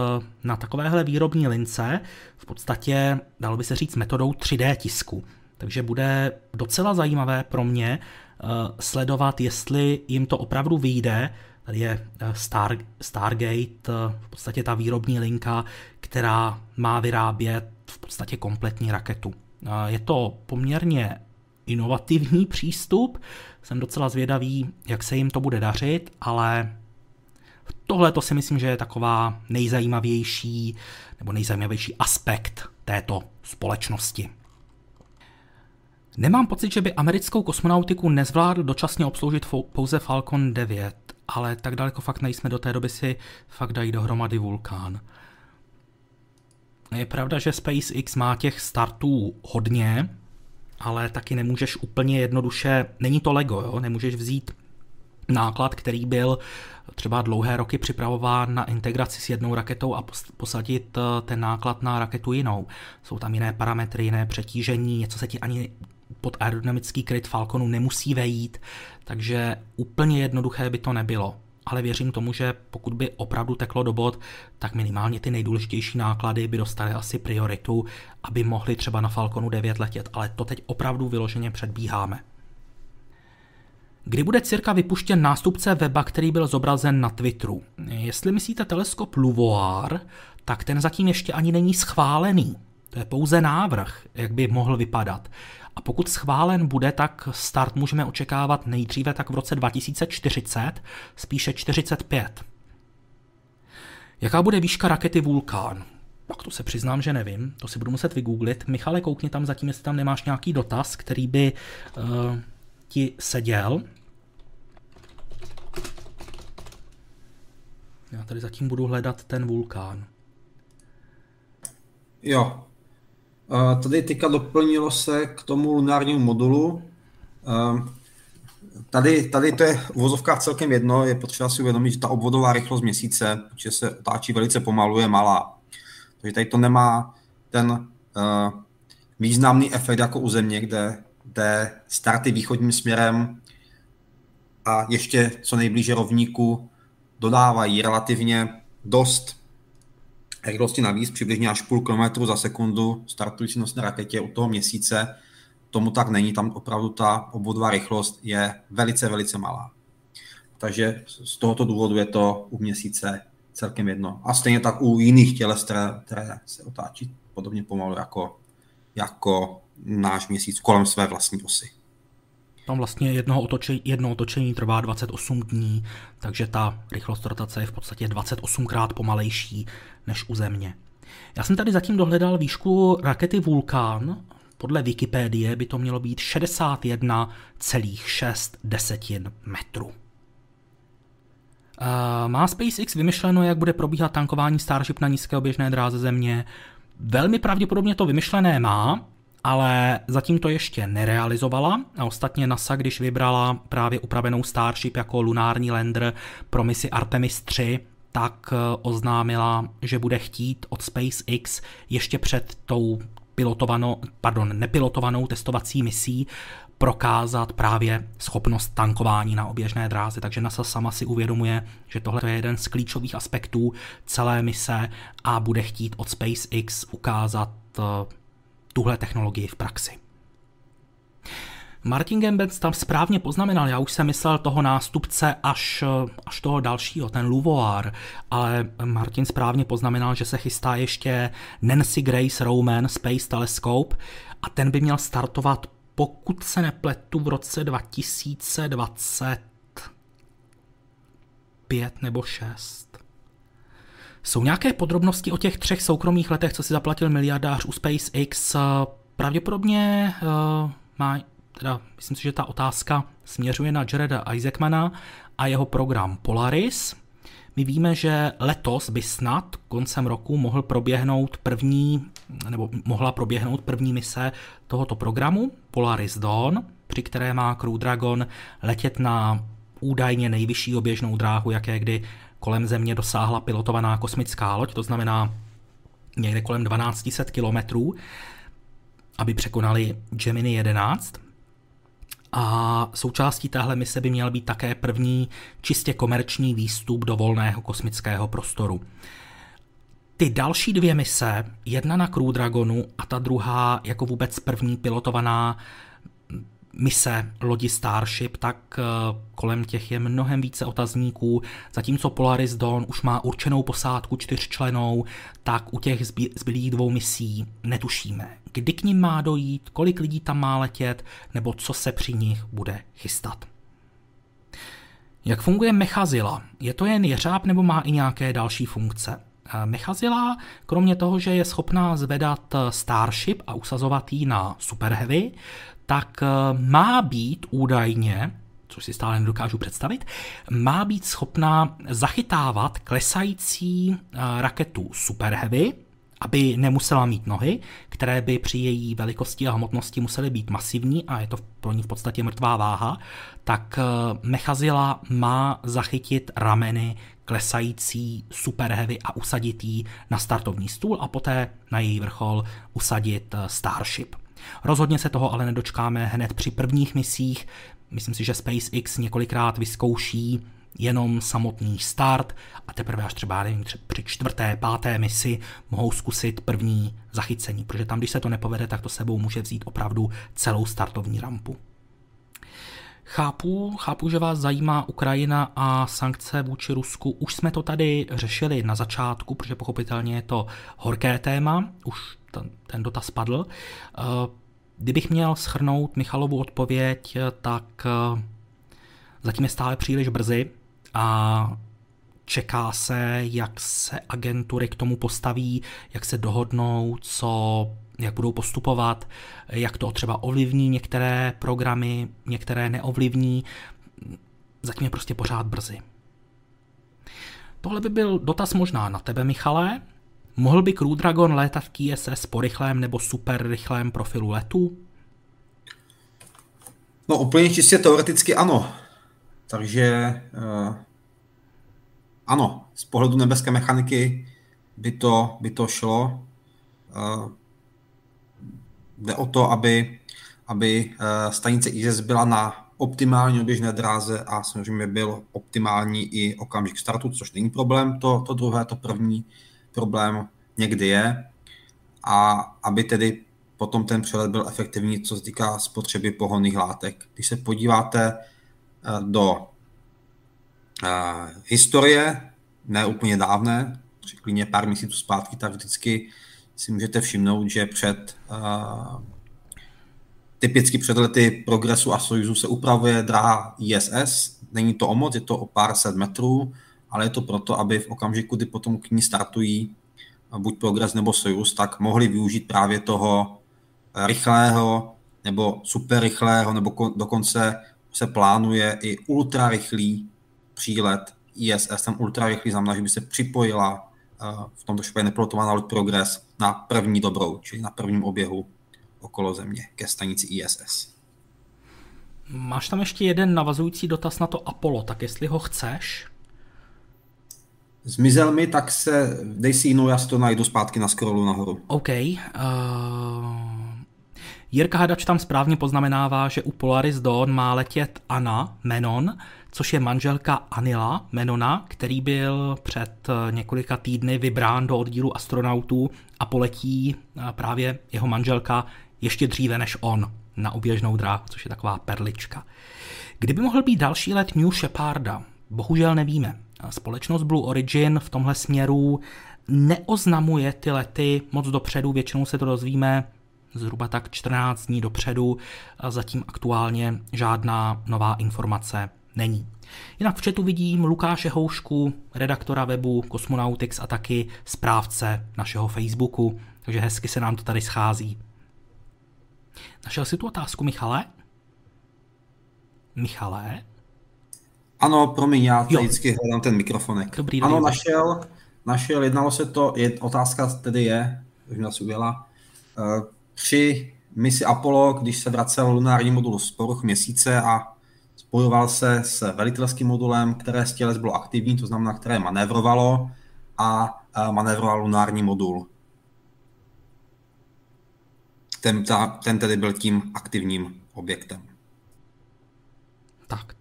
na takovéhle výrobní lince v podstatě, dalo by se říct, metodou 3D tisku. Takže bude docela zajímavé pro mě eh, sledovat, jestli jim to opravdu vyjde. Tady je eh, Star, Stargate, eh, v podstatě ta výrobní linka, která má vyrábět v podstatě kompletní raketu. Je to poměrně inovativní přístup. Jsem docela zvědavý, jak se jim to bude dařit, ale tohle to si myslím, že je taková nejzajímavější nebo nejzajímavější aspekt této společnosti. Nemám pocit, že by americkou kosmonautiku nezvládl dočasně obsloužit pouze Falcon 9, ale tak daleko fakt nejsme, do té doby si fakt dají dohromady vulkán. Je pravda, že SpaceX má těch startů hodně, ale taky nemůžeš úplně jednoduše, není to Lego, jo? nemůžeš vzít náklad, který byl třeba dlouhé roky připravován na integraci s jednou raketou a posadit eh, ten náklad na raketu jinou. Jsou tam jiné parametry, jiné přetížení, něco se ti ani pod aerodynamický kryt Falconu nemusí vejít, takže úplně jednoduché by to nebylo ale věřím tomu, že pokud by opravdu teklo do bod, tak minimálně ty nejdůležitější náklady by dostaly asi prioritu, aby mohli třeba na Falconu 9 letět, ale to teď opravdu vyloženě předbíháme. Kdy bude cirka vypuštěn nástupce weba, který byl zobrazen na Twitteru? Jestli myslíte teleskop Luvoir, tak ten zatím ještě ani není schválený. To je pouze návrh, jak by mohl vypadat. A pokud schválen bude, tak start můžeme očekávat nejdříve tak v roce 2040, spíše 45. Jaká bude výška rakety Vulkán? Tak to se přiznám, že nevím, to si budu muset vygooglit. Michale, koukni tam zatím, jestli tam nemáš nějaký dotaz, který by uh, ti seděl. Já tady zatím budu hledat ten vulkán. Jo, Tady teďka doplnilo se k tomu lunárnímu modulu. Tady, tady to je v celkem jedno, je potřeba si uvědomit, že ta obvodová rychlost měsíce, protože se otáčí velice pomalu, je malá. Takže tady to nemá ten uh, významný efekt jako u Země, kde, kde starty východním směrem a ještě co nejblíže rovníku dodávají relativně dost rychlosti navíc, přibližně až půl kilometru za sekundu startující nosné raketě u toho měsíce. Tomu tak není, tam opravdu ta obvodová rychlost je velice, velice malá. Takže z tohoto důvodu je to u měsíce celkem jedno. A stejně tak u jiných těles, které, které se otáčí podobně pomalu jako, jako náš měsíc kolem své vlastní osy. Tam vlastně jedno otočení, jedno otočení trvá 28 dní, takže ta rychlost rotace je v podstatě 28krát pomalejší než u Země. Já jsem tady zatím dohledal výšku rakety Vulkan. Podle Wikipédie by to mělo být 61,6 desetin metru. Má SpaceX vymyšleno, jak bude probíhat tankování Starship na nízké oběžné dráze Země? Velmi pravděpodobně to vymyšlené má, ale zatím to ještě nerealizovala a ostatně NASA, když vybrala právě upravenou Starship jako lunární lander pro misi Artemis 3, tak eh, oznámila, že bude chtít od SpaceX ještě před tou pilotovanou, pardon, nepilotovanou testovací misí prokázat právě schopnost tankování na oběžné dráze. Takže NASA sama si uvědomuje, že tohle je jeden z klíčových aspektů celé mise a bude chtít od SpaceX ukázat eh, tuhle technologii v praxi. Martin Gembec tam správně poznamenal, já už jsem myslel toho nástupce až, až toho dalšího, ten Luvoir, ale Martin správně poznamenal, že se chystá ještě Nancy Grace Roman Space Telescope a ten by měl startovat, pokud se nepletu, v roce 2025 nebo 6. Jsou nějaké podrobnosti o těch třech soukromých letech, co si zaplatil miliardář u SpaceX? Pravděpodobně uh, má, teda myslím si, že ta otázka směřuje na Jareda Isaacmana a jeho program Polaris. My víme, že letos by snad koncem roku mohl proběhnout první, nebo mohla proběhnout první mise tohoto programu Polaris Dawn, při které má Crew Dragon letět na údajně nejvyšší oběžnou dráhu, jaké kdy kolem Země dosáhla pilotovaná kosmická loď, to znamená někde kolem 1200 kilometrů, aby překonali Gemini 11. A součástí téhle mise by měl být také první čistě komerční výstup do volného kosmického prostoru. Ty další dvě mise, jedna na Crew Dragonu a ta druhá jako vůbec první pilotovaná mise lodi Starship, tak eh, kolem těch je mnohem více otazníků. Zatímco Polaris Dawn už má určenou posádku čtyřčlenou, tak u těch zbylých dvou misí netušíme, kdy k ním má dojít, kolik lidí tam má letět, nebo co se při nich bude chystat. Jak funguje Mechazila? Je to jen jeřáb nebo má i nějaké další funkce? Eh, Mechazila, kromě toho, že je schopná zvedat eh, Starship a usazovat ji na Super Heavy, tak eh, má být údajně, což si stále nedokážu představit, má být schopná zachytávat klesající eh, raketu Super Heavy, aby nemusela mít nohy, které by při její velikosti a hmotnosti musely být masivní a je to pro ní v podstatě mrtvá váha, tak eh, Mechazila má zachytit rameny klesající Super Heavy a usadit ji na startovní stůl a poté na její vrchol usadit Starship. Rozhodně se toho ale nedočkáme hned při prvních misích. Myslím si, že SpaceX několikrát vyzkouší jenom samotný start a teprve až třeba nevím, při čtvrté, páté misi mohou zkusit první zachycení, protože tam, když se to nepovede, tak to sebou může vzít opravdu celou startovní rampu. Chápu, chápu, že vás zajímá Ukrajina a sankce vůči Rusku. Už jsme to tady řešili na začátku, protože pochopitelně je to horké téma, už ten, ten dotaz padl. Eh, kdybych měl schrnout Michalovu odpověď, tak eh, zatím je stále příliš brzy a čeká se, jak se agentury k tomu postaví, jak se dohodnou, co, jak budou postupovat, jak to třeba ovlivní některé programy, některé neovlivní. Zatím je prostě pořád brzy. Tohle by byl dotaz možná na tebe, Michale. Mohl by Crew Dragon létat v KSS po rychlém nebo super rychlém profilu letu? No úplně čistě teoreticky ano. Takže uh, ano, z pohledu nebeské mechaniky by to, by to šlo. Uh, jde o to, aby, aby uh, stanice ISS byla na optimální oběžné dráze a samozřejmě byl optimální i okamžik startu, což není problém. To, to druhé, to první problém někdy je a aby tedy potom ten přelet byl efektivní, co se týká spotřeby pohonných látek. Když se podíváte eh, do eh, historie, ne úplně dávné, klidně pár měsíců zpátky, tak vždycky si můžete všimnout, že před uh, typicky před lety Progresu a Sojuzu se upravuje dráha ISS. Není to o moc, je to o pár set metrů, ale je to proto, aby v okamžiku, kdy potom k ní startují buď Progres nebo Sojuz, tak mohli využít právě toho rychlého nebo super rychlého, nebo dokonce se plánuje i ultrarychlý přílet ISS. Ten ultrarychlý znamená, že by se připojila v tomto případě nepilotovaná loď Progress na první dobrou, čili na prvním oběhu okolo Země ke stanici ISS. Máš tam ještě jeden navazující dotaz na to Apollo, tak jestli ho chceš? Zmizel mi, tak se, dej si jinou, já si to najdu zpátky na scrollu nahoru. OK. Uh... Jirka Hadač tam správně poznamenává, že u Polaris Dawn má letět Anna Menon, což je manželka Anila Menona, který byl před eh, několika týdny vybrán do oddílu astronautů a poletí eh, právě jeho manželka ještě dříve než on na oběžnou dráhu, což je taková perlička. Kdyby mohl být další let New Sheparda, bohužel nevíme. Společnost Blue Origin v tomhle směru neoznamuje ty lety moc dopředu, většinou se to dozvíme zhruba tak 14 dní dopředu, a zatím aktuálně žádná nová informace není. Jinak v chatu vidím Lukáše Houšku, redaktora webu Cosmonautics a taky správce našeho Facebooku, takže hezky se nám to tady schází. Našel si tu otázku, Michale? Michale? Ano, promiň, já tady vždycky hledám ten mikrofonek. Dobrý ano, našel, našel, jednalo se to, je, otázka tedy je, už nás uvěla, uh, při misi Apollo, když se vracel lunární modul z poruch měsíce a spojoval se s velitelským modulem, které z těles bylo aktivní, to znamená, které manévrovalo a manévroval lunární modul. Ten, ta, ten tedy byl tím aktivním objektem. Tak,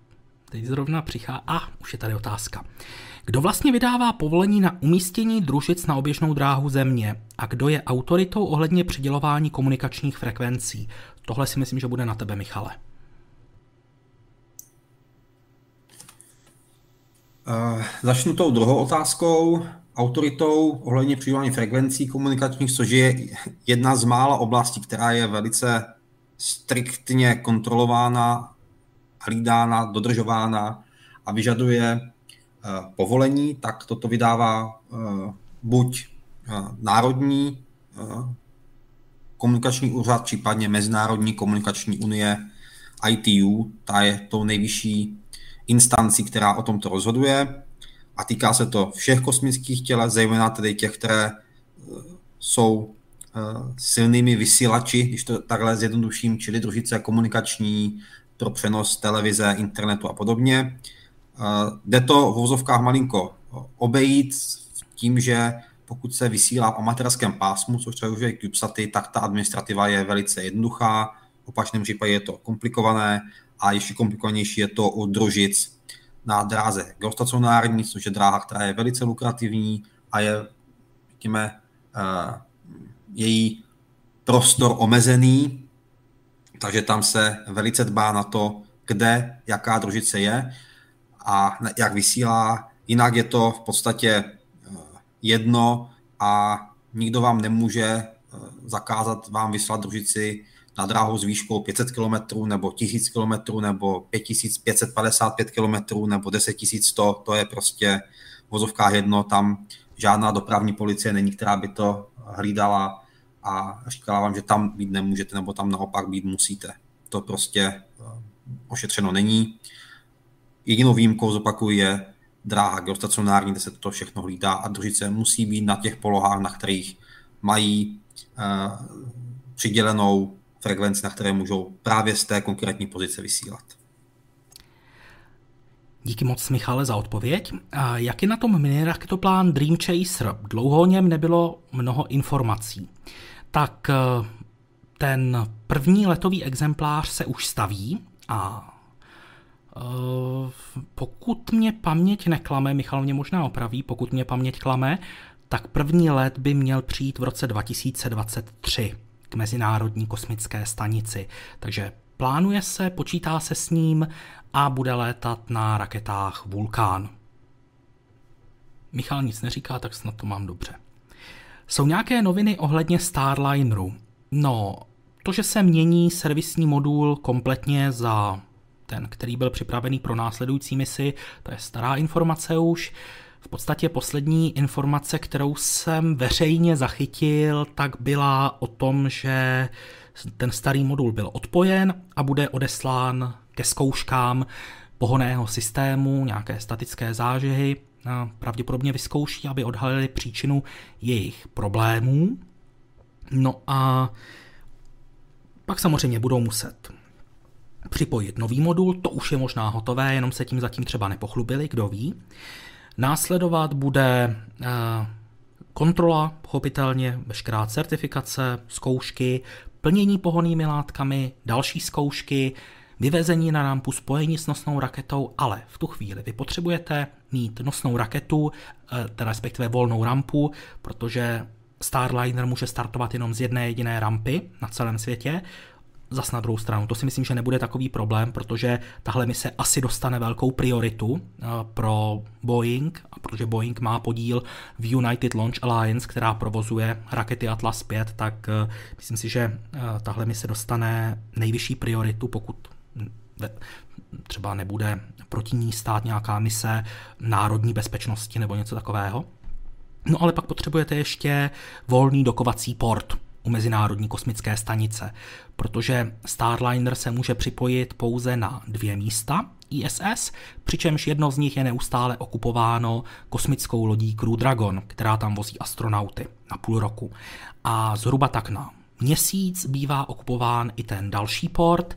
teď zrovna přichází. A, už je tady otázka. Kdo vlastně vydává povolení na umístění družic na oběžnou dráhu Země a kdo je autoritou ohledně přidělování komunikačních frekvencí? Tohle si myslím, že bude na tebe, Michale. Uh, začnu tou druhou otázkou. Autoritou ohledně přijímání frekvencí komunikačních, což je jedna z mála oblastí, která je velice striktně kontrolována, hlídána, dodržována a vyžaduje uh, povolení, tak toto vydává uh, buď Národní komunikační úřad, případně Mezinárodní komunikační unie ITU, ta je tou nejvyšší instancí, která o tomto rozhoduje. A týká se to všech kosmických těle, zejména tedy těch, které eh, jsou eh, silnými vysílači, když to takhle zjednoduším, čili družice komunikační pro přenos televize, internetu a podobně. Eh, jde to v vozovkách malinko obejít tím, že pokud se vysílá v amatérském pásmu, což třeba už je CubeSaty, tak ta administrativa je velice jednoduchá, v opačném případě je to komplikované a ještě komplikovanější je to u družic na dráze geostacionární, což je dráha, která je velice lukrativní a je, řekněme, uh, její prostor omezený, takže tam se velice dbá na to, kde jaká družice je a jak vysílá. Jinak je to v podstatě eh, jedno a nikdo vám nemůže eh, zakázat vám vyslat družici na dráhu s výškou 500 km nebo 1000 km nebo 5555 km nebo 10100, to je prostě v vozovkách jedno, tam žádná dopravní policie není, která by to hlídala a říkala vám, že tam být nemůžete nebo tam naopak být musíte. To prostě eh, ošetřeno není. Jedinou výjimkou, zopakuju, je dráha geostacionární, kde se to všechno hlídá a družice musí být na těch polohách, na kterých mají uh, přidělenou frekvenci, na které můžou právě z té konkrétní pozice vysílat. Díky moc, Michale, za odpověď. A jak je na tom miniraketoplán Dream Chaser? Dlouho o něm nebylo mnoho informací. Tak eh, ten první letový exemplář se už staví a eh, pokud mě paměť neklame, Michal mě možná opraví, pokud mě paměť klame, tak první let by měl přijít v roce 2023 k Mezinárodní kosmické stanici. Takže plánuje se, počítá se s ním a bude létat na raketách Vulkán. Michal nic neříká, tak snad to mám dobře. Jsou nějaké noviny ohledně Starlineru? No, to, že se mění servisní modul kompletně za ten, který byl připravený pro následující misi, to je stará informace už. V podstatě poslední informace, kterou jsem veřejně zachytil, tak byla o tom, že ten starý modul byl odpojen a bude odeslán ke zkouškám pohoného systému, nějaké statické zážehy. Pravděpodobně vyzkouší, aby odhalili příčinu jejich problémů. No a pak samozřejmě budou muset připojit nový modul, to už je možná hotové, jenom se tím zatím třeba nepochlubili, kdo ví. Následovat bude eh, kontrola, pochopitelně veškerá certifikace, zkoušky, plnění pohonými látkami, další zkoušky, vyvezení na rampu, spojení s nosnou raketou, ale v tu chvíli vy potřebujete mít nosnou raketu, eh, teda respektive volnou rampu, protože Starliner může startovat jenom z jedné jediné rampy na celém světě, Zas na druhou stranu, to si myslím, že nebude takový problém, protože tahle mise asi dostane velkou prioritu eh, pro Boeing, a protože Boeing má podíl v United Launch Alliance, která provozuje rakety Atlas 5, tak eh, myslím si, že tahle mise dostane nejvyšší prioritu, pokud třeba nebude proti ní stát nějaká mise národní bezpečnosti nebo něco takového. No ale pak potřebujete ještě volný dokovací port, u Mezinárodní kosmické stanice, protože Starliner se může připojit pouze na dvě místa ISS, přičemž jedno z nich je neustále okupováno kosmickou lodí Crew Dragon, která tam vozí astronauty na půl roku. A zhruba tak na měsíc bývá okupován i ten další port,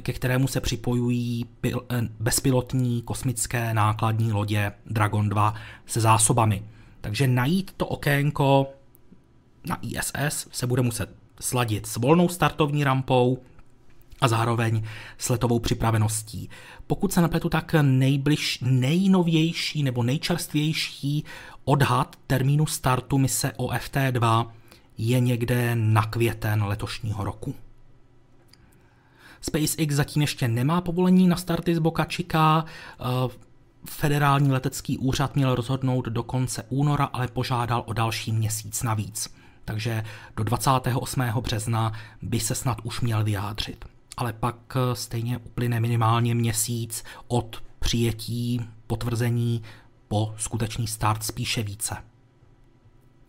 ke kterému se připojují pil- eh, bezpilotní kosmické nákladní lodě Dragon 2 se zásobami. Takže najít to okénko na ISS se bude muset sladit s volnou startovní rampou a zároveň s letovou připraveností. Pokud se napletu, tak nejbliž, nejnovější nebo nejčerstvější odhad termínu startu mise OFT-2 je někde na květen letošního roku. SpaceX zatím ještě nemá povolení na starty z Boca Chica. Eh, federální letecký úřad měl rozhodnout do konce února, ale požádal o další měsíc navíc takže do 28. března by se snad už měl vyjádřit. Ale pak eh, stejně uplyne minimálně měsíc od přijetí potvrzení po skutečný start spíše více.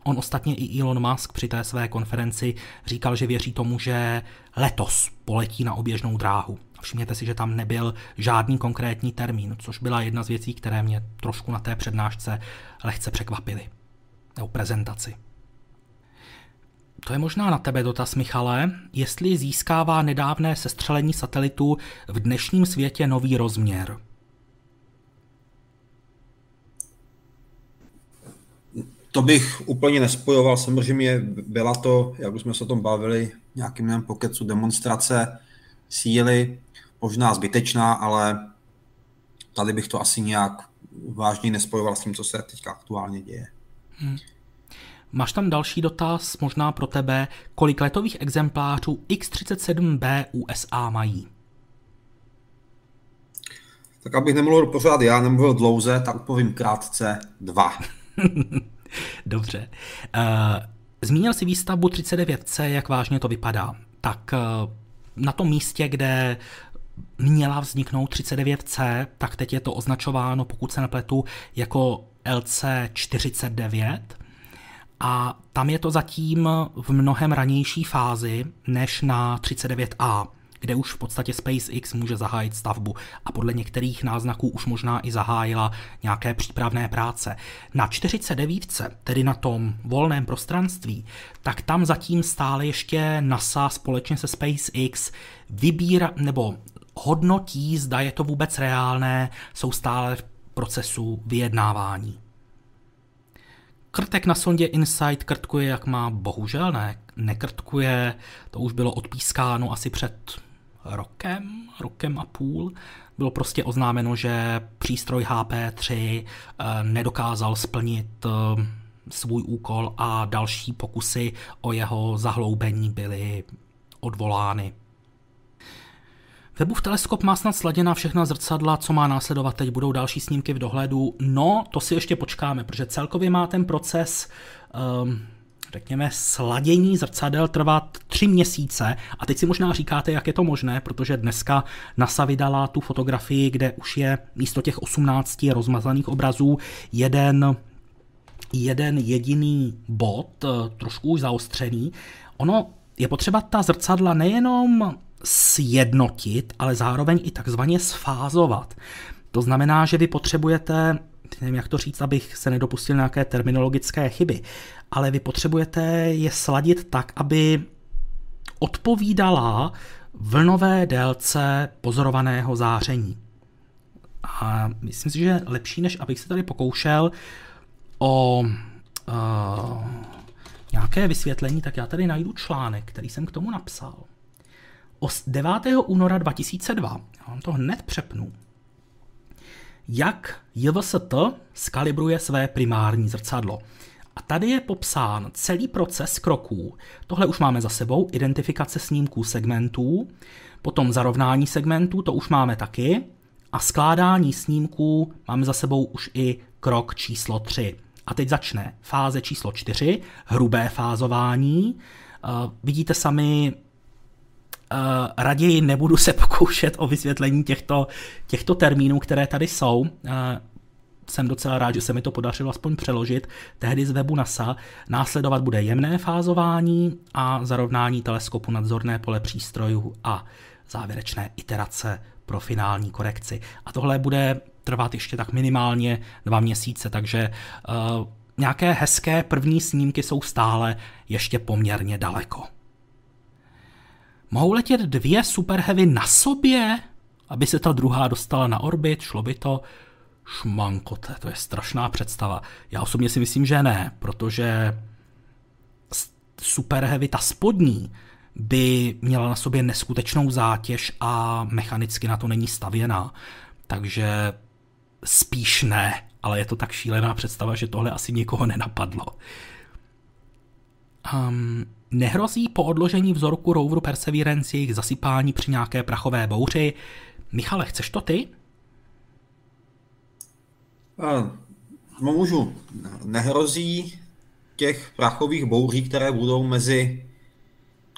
On ostatně i Elon Musk při té své konferenci říkal, že věří tomu, že letos poletí na oběžnou dráhu. Všimněte si, že tam nebyl žádný konkrétní termín, což byla jedna z věcí, které mě trošku na té přednášce lehce překvapily. Nebo prezentaci. To je možná na tebe dotaz, Michale. Jestli získává nedávné sestřelení satelitu v dnešním světě nový rozměr? To bych úplně nespojoval. Samozřejmě byla to, jak už jsme se o tom bavili, nějakým mém pokecu demonstrace síly, možná zbytečná, ale tady bych to asi nějak vážně nespojoval s tím, co se teďka aktuálně děje. Hmm. Máš tam další dotaz, možná pro tebe. Kolik letových exemplářů X-37B USA mají? Tak abych nemluvil pořád já, nemluvil dlouze, tak povím krátce dva. *laughs* *laughs* Dobře. Uh, zmínil jsi výstavbu 39C, jak vážně to vypadá. Tak uh, na tom místě, kde měla vzniknout 39C, tak teď je to označováno, pokud se nepletu, jako LC49 a tam je to zatím v mnohem ranější fázi než na 39A, kde už v podstatě SpaceX může zahájit stavbu a podle některých náznaků už možná i zahájila nějaké přípravné práce. Na 49, tedy na tom volném prostranství, tak tam zatím stále ještě NASA společně se SpaceX vybírá nebo hodnotí, zda je to vůbec reálné, jsou stále v procesu vyjednávání. Krtek na sondě Insight krtkuje, jak má, bohužel ne, nekrtkuje, to už bylo odpískáno asi před rokem, rokem a půl. Bylo prostě oznámeno, že přístroj HP3 eh, nedokázal splnit eh, svůj úkol a další pokusy o jeho zahloubení byly odvolány. Webův teleskop má snad sladěná všechna zrcadla, co má následovat teď, budou další snímky v dohledu. No, to si ještě počkáme, protože celkově má ten proces um, řekněme, sladění zrcadel trvat tři měsíce. A teď si možná říkáte, jak je to možné, protože dneska NASA vydala tu fotografii, kde už je místo těch 18 rozmazaných obrazů jeden, jeden jediný bod, eh, trošku už zaostřený. Ono je potřeba ta zrcadla nejenom sjednotit, ale zároveň i takzvaně sfázovat. To znamená, že vy potřebujete nevím, jak to říct, abych se nedopustil nějaké terminologické chyby, ale vy potřebujete je sladit tak, aby odpovídala vlnové délce pozorovaného záření. A myslím si, že lepší, než abych se tady pokoušel o uh, nějaké vysvětlení, tak já tady najdu článek, který jsem k tomu napsal. O 9. února 2002, já vám to hned přepnu, jak JVST skalibruje své primární zrcadlo. A tady je popsán celý proces kroků. Tohle už máme za sebou, identifikace snímků segmentů, potom zarovnání segmentů, to už máme taky, a skládání snímků máme za sebou už i krok číslo 3. A teď začne fáze číslo 4, hrubé fázování. Uh, vidíte sami, raději nebudu se *laughs* pokoušet o vysvětlení těchto, těchto termínů, které tady jsou. Uh, jsem docela rád, že se mi to podařilo aspoň přeložit tehdy z webu NASA. Následovat bude jemné fázování a zarovnání teleskopu nadzorné pole přístrojů a závěrečné iterace pro finální korekci. A tohle bude trvat ještě tak minimálně dva měsíce, takže uh, nějaké hezké první snímky jsou stále ještě poměrně daleko. Mohou letět dvě Super Heavy na sobě, aby se ta druhá dostala na orbit, šlo by to? Šmankote, to je strašná představa. Já osobně si myslím, že ne, protože Super Heavy, ta spodní, by měla na sobě neskutečnou zátěž a mechanicky na to není stavěná. Takže spíš ne, ale je to tak šílená představa, že tohle asi nikoho nenapadlo. Um, nehrozí po odložení vzorku roveru Perseverance jejich zasypání při nějaké prachové bouři? Michale, chceš to ty? No můžu. Nehrozí těch prachových bouří, které budou mezi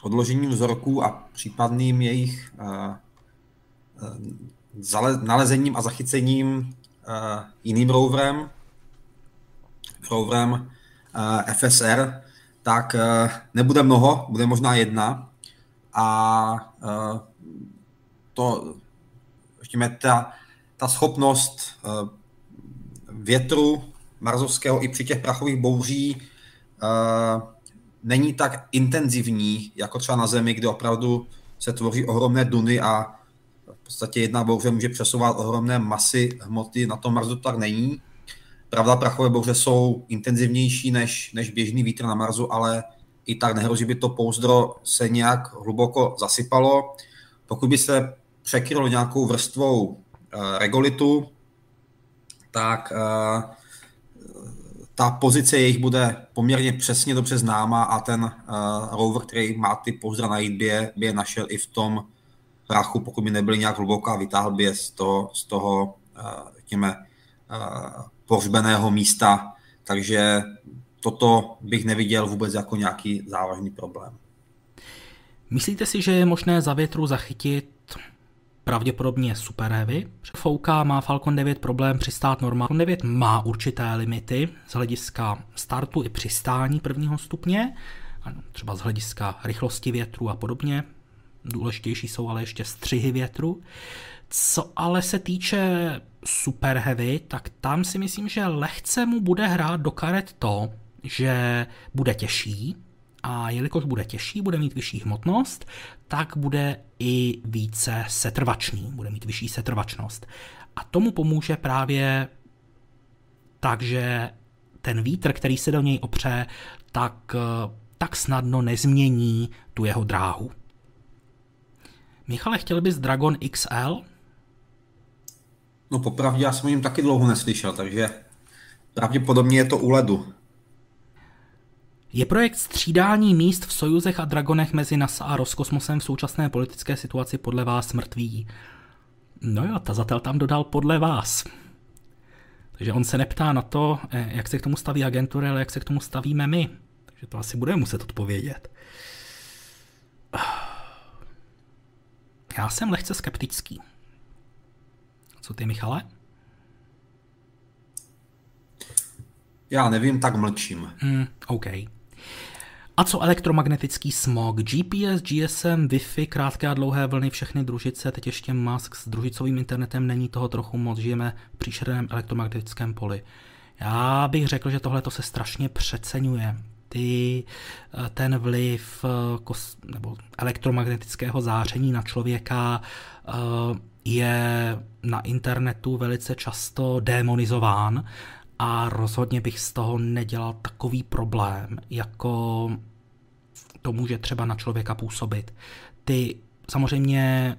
odložením vzorků a případným jejich nalezením a zachycením jiným roverem, roverem FSR, tak nebude mnoho, bude možná jedna. A to, ještě ta, ta schopnost větru marzovského i při těch prachových bouří není tak intenzivní, jako třeba na Zemi, kde opravdu se tvoří ohromné duny a v podstatě jedna bouře může přesouvat ohromné masy hmoty, na tom Marsu tak není. Pravda, prachové bouře jsou intenzivnější než, než běžný vítr na Marsu, ale i tak nehrozí, by to pouzdro se nějak hluboko zasypalo. Pokud by se překrylo nějakou vrstvou uh, regolitu, tak uh, ta pozice jejich bude poměrně přesně dobře známa a ten uh, rover, který má ty pouzdra najít, by je, by je našel i v tom prachu, pokud by nebyly nějak hluboko a vytáhl by je z toho, z toho uh, řekněme, pohřbeného místa. Takže toto bych neviděl vůbec jako nějaký závažný problém. Myslíte si, že je možné za větru zachytit pravděpodobně Super Heavy. Fouka má Falcon 9 problém přistát normálně. Falcon 9 má určité limity z hlediska startu i přistání prvního stupně, třeba z hlediska rychlosti větru a podobně. Důležitější jsou ale ještě střihy větru. Co ale se týče Super Heavy, tak tam si myslím, že lehce mu bude hrát do karet to, že bude těžší, a jelikož bude těžší, bude mít vyšší hmotnost, tak bude i více setrvačný, bude mít vyšší setrvačnost. A tomu pomůže právě tak, že ten vítr, který se do něj opře, tak, tak snadno nezmění tu jeho dráhu. Michale, chtěl bys Dragon XL? No popravdě, já jsem o něm taky dlouho neslyšel, takže pravděpodobně je to u ledu. Je projekt střídání míst v Sojuzech a Dragonech mezi NASA a Roskosmosem v současné politické situaci podle vás mrtvý? No jo, tazatel tam dodal podle vás. Takže on se neptá na to, eh, jak se k tomu staví agentury, ale jak se k tomu stavíme my. Takže to asi budeme muset odpovědět. Já jsem lehce skeptický. Co ty, Michale? Já nevím, tak mlčím. Hmm, OK. A co elektromagnetický smog? GPS, GSM, Wi-Fi, krátké a dlouhé vlny, všechny družice, teď ještě Musk s družicovým internetem, není toho trochu moc, žijeme v příšerném elektromagnetickém poli. Já bych řekl, že tohle se strašně přeceňuje. Ty, eh, ten vliv eh, kos, nebo elektromagnetického záření na člověka eh, je na internetu velice často demonizován a rozhodně bych z toho nedělal takový problém, jako to může třeba na člověka působit. Ty samozřejmě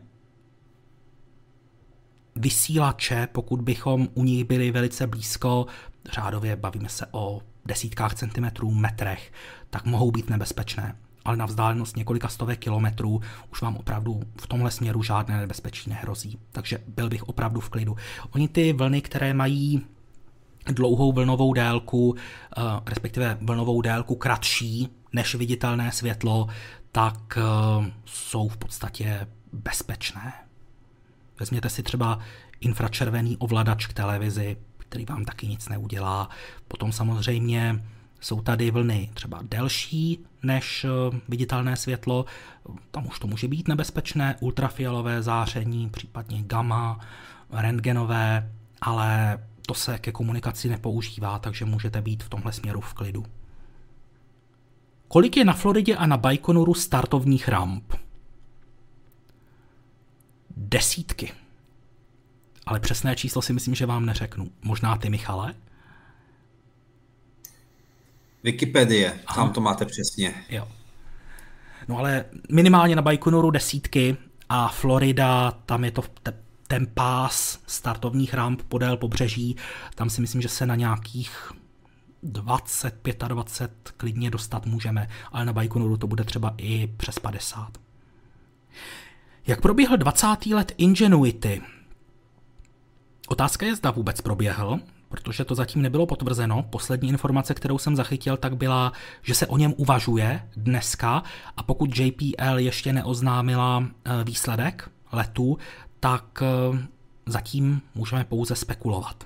vysílače, pokud bychom u nich byli velice blízko, řádově bavíme se o desítkách centimetrů, metrech, tak mohou být nebezpečné. Ale na vzdálenost několika stovek kilometrů už vám opravdu v tomhle směru žádné nebezpečí nehrozí. Takže byl bych opravdu v klidu. Oni ty vlny, které mají dlouhou vlnovou délku, eh, respektive vlnovou délku kratší než viditelné světlo, tak eh, jsou v podstatě bezpečné. Vezměte si třeba infračervený ovladač k televizi, který vám taky nic neudělá. Potom samozřejmě jsou tady vlny třeba delší než eh, viditelné světlo, tam už to může být nebezpečné, ultrafialové záření, případně gamma, rentgenové, ale to se ke komunikaci nepoužívá, takže můžete být v tomhle směru v klidu. Kolik je na Floridě a na Baikonuru startovních ramp? Desítky. Ale přesné číslo si myslím, že vám neřeknu. Možná ty, Michale? Wikipedie, Aha. tam to máte přesně. Jo. No ale minimálně na Baikonuru desítky a Florida, tam je to ten pás startovních ramp podél pobřeží, tam si myslím, že se na nějakých 20, 25 klidně dostat můžeme, ale na Baikonuru to bude třeba i přes 50. Jak proběhl 20. let Ingenuity? Otázka je, zda vůbec proběhl, protože to zatím nebylo potvrzeno. Poslední informace, kterou jsem zachytil, tak byla, že se o něm uvažuje dneska a pokud JPL ještě neoznámila eh, výsledek letu, tak eh, zatím můžeme pouze spekulovat.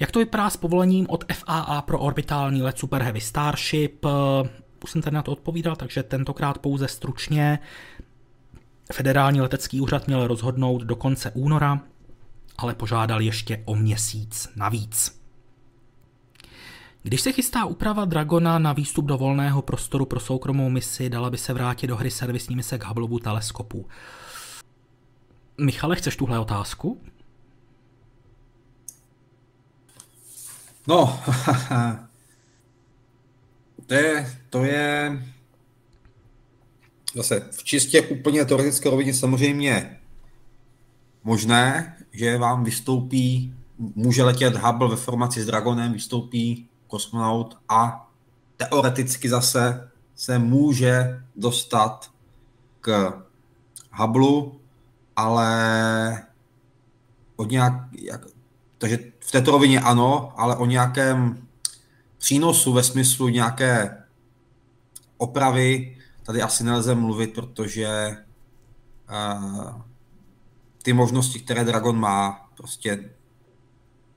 Jak to vypadá s povolením od FAA pro orbitální let Super Heavy Starship? Eh, už jsem tady na to odpovídal, takže tentokrát pouze stručně. Federální letecký úřad měl rozhodnout do konce února, ale požádal ještě o měsíc navíc. Když se chystá úprava Dragona na výstup do volného prostoru pro soukromou misi, dala by se vrátit do hry servisní mise k Hubbleovu teleskopu. Michale, chceš tuhle otázku? No, *laughs* to je, to je zase v čistě úplně teoretické rovině samozřejmě možné, že vám vystoupí, může letět Hubble ve formaci s Dragonem, vystoupí kosmonaut a teoreticky zase se může dostat k Hubble ale od nějak, jak, takže v této rovině ano, ale o nějakém přínosu ve smyslu nějaké opravy tady asi nelze mluvit, protože uh, ty možnosti, které Dragon má, prostě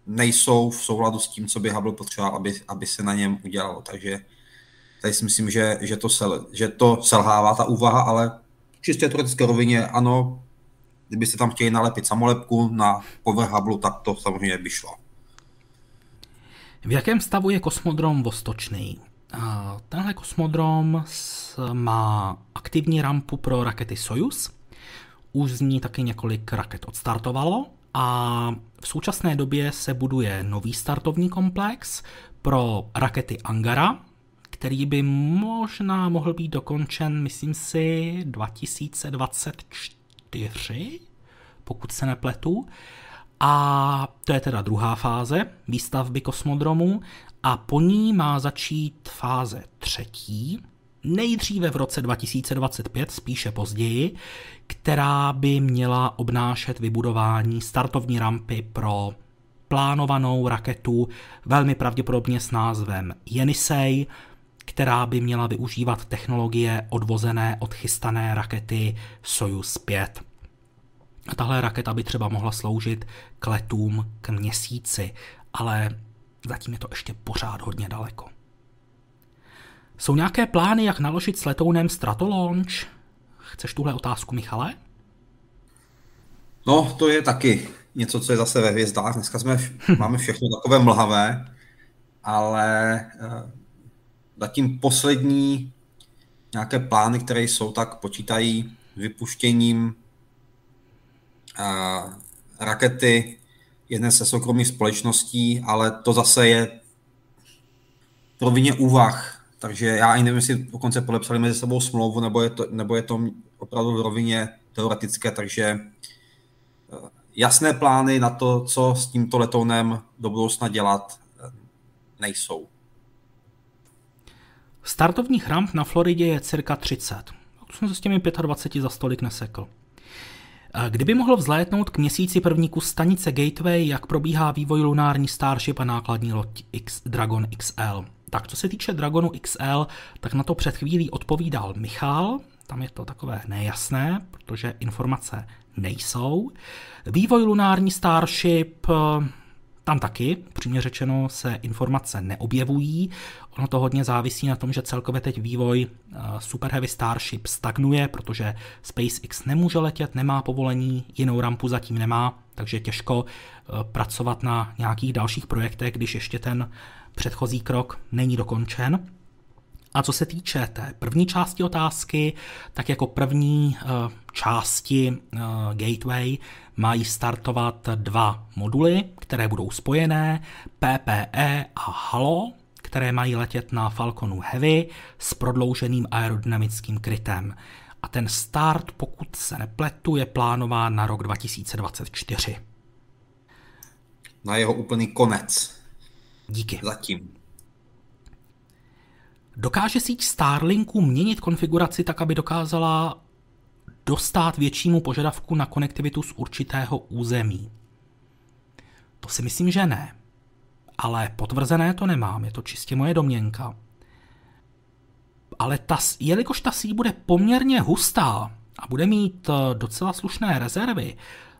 nejsou v souladu s tím, co by Hubble potřeboval, aby, aby se na něm udělalo. Takže tady si myslím, že, že, to, sel, že to selhává ta úvaha, ale čistě teoretické rovině ano, kdybyste tam chtěli nalepit samolepku na povrch Hubble, tak to samozřejmě by šlo. V jakém stavu je kosmodrom Vostočný? Tenhle kosmodrom má aktivní rampu pro rakety Soyuz. Už z ní taky několik raket odstartovalo a v současné době se buduje nový startovní komplex pro rakety Angara, který by možná mohl být dokončen, myslím si, 2024 2024, pokud se nepletu. A to je teda druhá fáze výstavby kosmodromu a po ní má začít fáze třetí, nejdříve v roce 2025, spíše později, která by měla obnášet vybudování startovní rampy pro plánovanou raketu, velmi pravděpodobně s názvem Yenisei, která by měla využívat technologie odvozené od chystané rakety Soyuz 5. A tahle raketa by třeba mohla sloužit k letům k měsíci, ale zatím je to ještě pořád hodně daleko. Jsou nějaké plány, jak naložit s letounem Stratolaunch? Chceš tuhle otázku, Michale? No, to je taky něco, co je zase ve hvězdách. Dneska jsme, máme všechno takové mlhavé, ale uh, zatím poslední nějaké plány, které jsou, tak počítají vypuštěním uh, rakety jedné se soukromých společností, ale to zase je v rovině úvah. Takže já ani nevím, jestli dokonce podepsali mezi sebou smlouvu, nebo je to, nebo je to opravdu v rovině teoretické, takže eh, jasné plány na to, co s tímto letounem do budoucna dělat, eh, nejsou. Startovních ramp na Floridě je cirka 30. To jsem se s těmi 25 za stolik nesekl. Kdyby mohl vzlétnout k měsíci první kus stanice Gateway, jak probíhá vývoj lunární Starship a nákladní loď X, Dragon XL? Tak co se týče Dragonu XL, tak na to před chvílí odpovídal Michal, tam je to takové nejasné, protože informace nejsou. Vývoj lunární Starship tam taky, přímě řečeno, se informace neobjevují. Ono to hodně závisí na tom, že celkově teď vývoj eh, Super Heavy Starship stagnuje, protože SpaceX nemůže letět, nemá povolení, jinou rampu zatím nemá, takže je těžko eh, pracovat na nějakých dalších projektech, když ještě ten předchozí krok není dokončen. A co se týče té první části otázky, tak jako první eh, části eh, Gateway mají startovat dva moduly, které budou spojené, PPE a HALO, které mají letět na Falconu Heavy s prodlouženým aerodynamickým krytem. A ten start, pokud se nepletu, je plánován na rok 2024. Na jeho úplný konec. Díky. Zatím. Dokáže síť Starlinku měnit konfiguraci tak, aby dokázala dostat většímu požadavku na konektivitu z určitého území? To si myslím, že ne. Ale potvrzené to nemám, je to čistě moje domněnka. Ale ta, jelikož ta síť bude poměrně hustá a bude mít eh, docela slušné rezervy,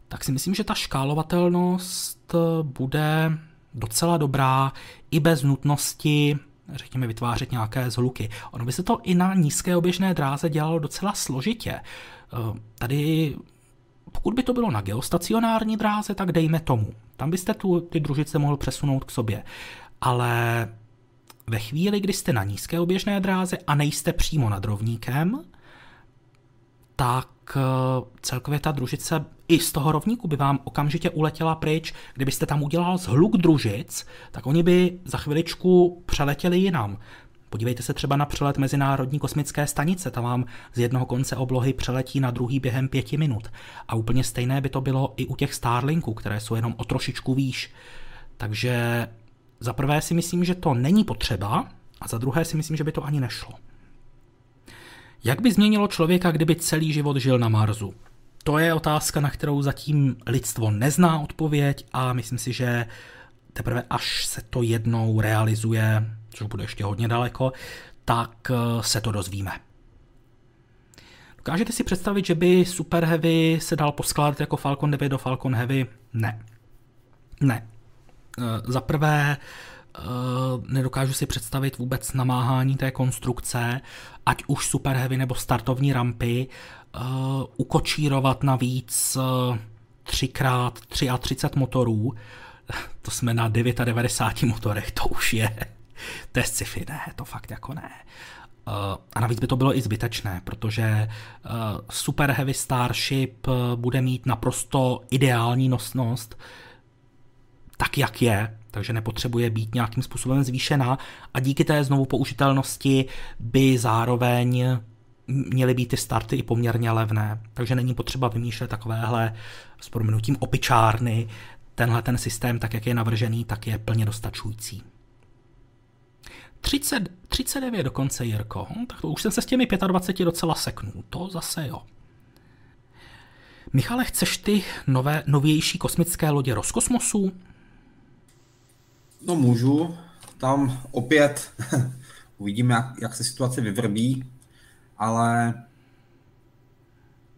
tak si myslím, že ta škálovatelnost eh, bude docela dobrá i bez nutnosti řekněme, vytvářet nějaké zhluky. Ono by se to i na nízké oběžné dráze dělalo docela složitě. Eh, tady, pokud by to bylo na geostacionární dráze, tak dejme tomu. Tam byste tu, ty družice mohl přesunout k sobě. Ale ve chvíli, kdy jste na nízké oběžné dráze a nejste přímo nad rovníkem, tak eh, celkově ta družice i z toho rovníku by vám okamžitě uletěla pryč. Kdybyste tam udělal zhluk družic, tak oni by za chviličku přeletěli jinam. Podívejte se třeba na přelet Mezinárodní kosmické stanice, tam vám z jednoho konce oblohy přeletí na druhý během pěti minut. A úplně stejné by to bylo i u těch Starlinků, které jsou jenom o trošičku výš. Takže za prvé si myslím, že to není potřeba, a za druhé si myslím, že by to ani nešlo. Jak by změnilo člověka, kdyby celý život žil na Marsu? To je otázka, na kterou zatím lidstvo nezná odpověď a myslím si, že teprve až se to jednou realizuje, což bude ještě hodně daleko, tak eh, se to dozvíme. Dokážete si představit, že by Super Heavy se dal poskládat jako Falcon 9 do Falcon Heavy? Ne. Ne. Eh, za prvé, nedokážu si představit vůbec namáhání té konstrukce, ať už Super Heavy nebo startovní rampy, uh, ukočírovat navíc uh, 3x 33 motorů, *laughs* to jsme na 99 motorech, to už je, to je sci-fi, ne, to fakt jako ne. A navíc by to bylo i zbytečné, protože Super Heavy Starship bude mít naprosto ideální nosnost, tak jak je, takže nepotřebuje být nějakým způsobem zvýšená a díky té znovu použitelnosti by zároveň měly být ty starty i poměrně levné, takže není potřeba vymýšlet takovéhle s proměnutím opičárny, tenhle ten systém, tak jak je navržený, tak je plně dostačující. 30, 39 dokonce, Jirko. Hm, tak to už jsem se s těmi 25 docela seknul. To zase jo. Michale, chceš ty nové, novější kosmické lodě Roskosmosu? No můžu. Tam opět *laughs* uvidíme, jak, jak se situace vyvrbí, ale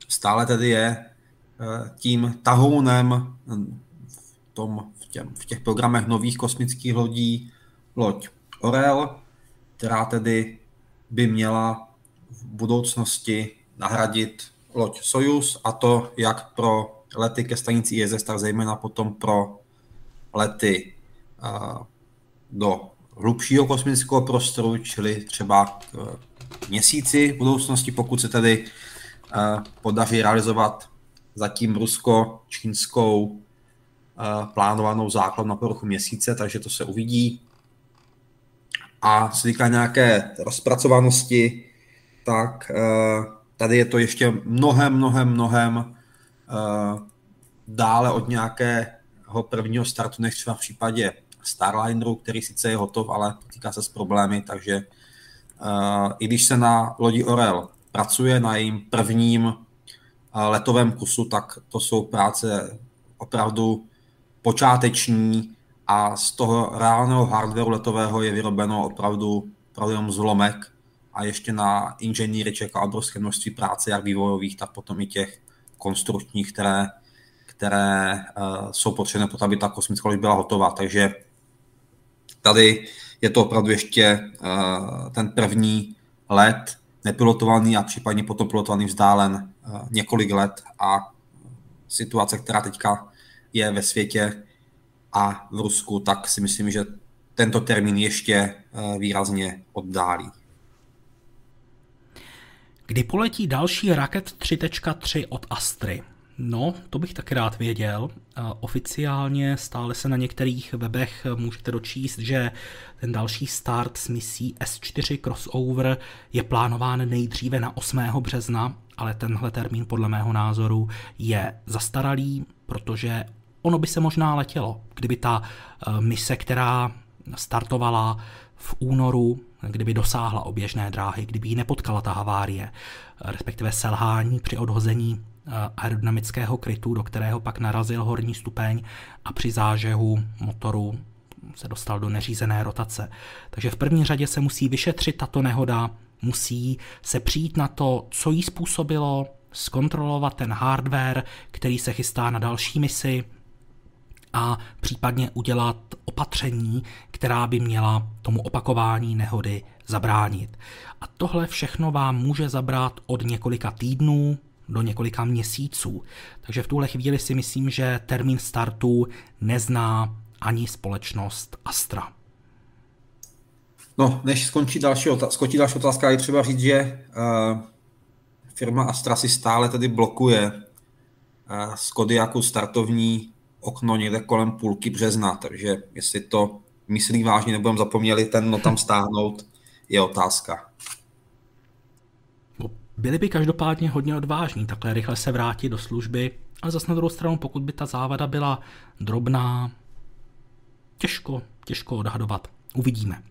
stále tedy je eh, tím tahounem v, tom, v, těm, v těch programech nových kosmických lodí loď Orel, která tedy by měla v budoucnosti nahradit loď Soyuz a to jak pro lety ke stanici ISS, tak zejména potom pro lety do hlubšího kosmického prostoru, čili třeba k měsíci v budoucnosti, pokud se tedy podaří realizovat zatím rusko-čínskou plánovanou základ na povrchu měsíce, takže to se uvidí. A se týká nějaké rozpracovanosti, tak Tady je to ještě mnohem, mnohem, mnohem dále od nějakého prvního startu, než třeba v případě Starlineru, který sice je hotov, ale potýká se s problémy, takže uh, i když se na lodi Orel pracuje na jejím prvním uh, letovém kusu, tak to jsou práce opravdu počáteční a z toho reálného hardwareu letového je vyrobeno opravdu, opravdu jenom zlomek a ještě na inženýry čeká obrovské množství práce, jak vývojových, tak potom i těch konstrukčních, které, které uh, jsou potřebné aby ta kosmická loď byla hotová. Takže tady je to opravdu ještě uh, ten první let nepilotovaný a případně potom pilotovaný vzdálen uh, několik let a situace, která teďka je ve světě a v Rusku, tak si myslím, že tento termín ještě výrazně oddálí. Kdy poletí další Raket 3.3 od Astry? No, to bych taky rád věděl. Oficiálně stále se na některých webech můžete dočíst, že ten další start s misí S4 Crossover je plánován nejdříve na 8. března, ale tenhle termín podle mého názoru je zastaralý, protože ono by se možná letělo, kdyby ta eh, mise, která startovala v únoru kdyby dosáhla oběžné dráhy, kdyby ji nepotkala ta havárie, respektive selhání při odhození aerodynamického krytu, do kterého pak narazil horní stupeň a při zážehu motoru se dostal do neřízené rotace. Takže v první řadě se musí vyšetřit tato nehoda, musí se přijít na to, co jí způsobilo, zkontrolovat ten hardware, který se chystá na další misi, a případně udělat opatření, která by měla tomu opakování nehody zabránit. A tohle všechno vám může zabrat od několika týdnů do několika měsíců. Takže v tuhle chvíli si myslím, že termín startu nezná ani společnost Astra. No, než skončí další, otázka, skončí další otázka, je třeba říct, že uh, firma Astra si stále tedy blokuje uh, z Kodiaku startovní okno někde kolem půlky března, takže jestli to myslí vážně, nebudeme zapomněli ten no tam stáhnout, je otázka. Byli by každopádně hodně odvážní, takhle rychle se vrátit do služby, ale zase na druhou stranu, pokud by ta závada byla drobná, těžko, těžko odhadovat. Uvidíme.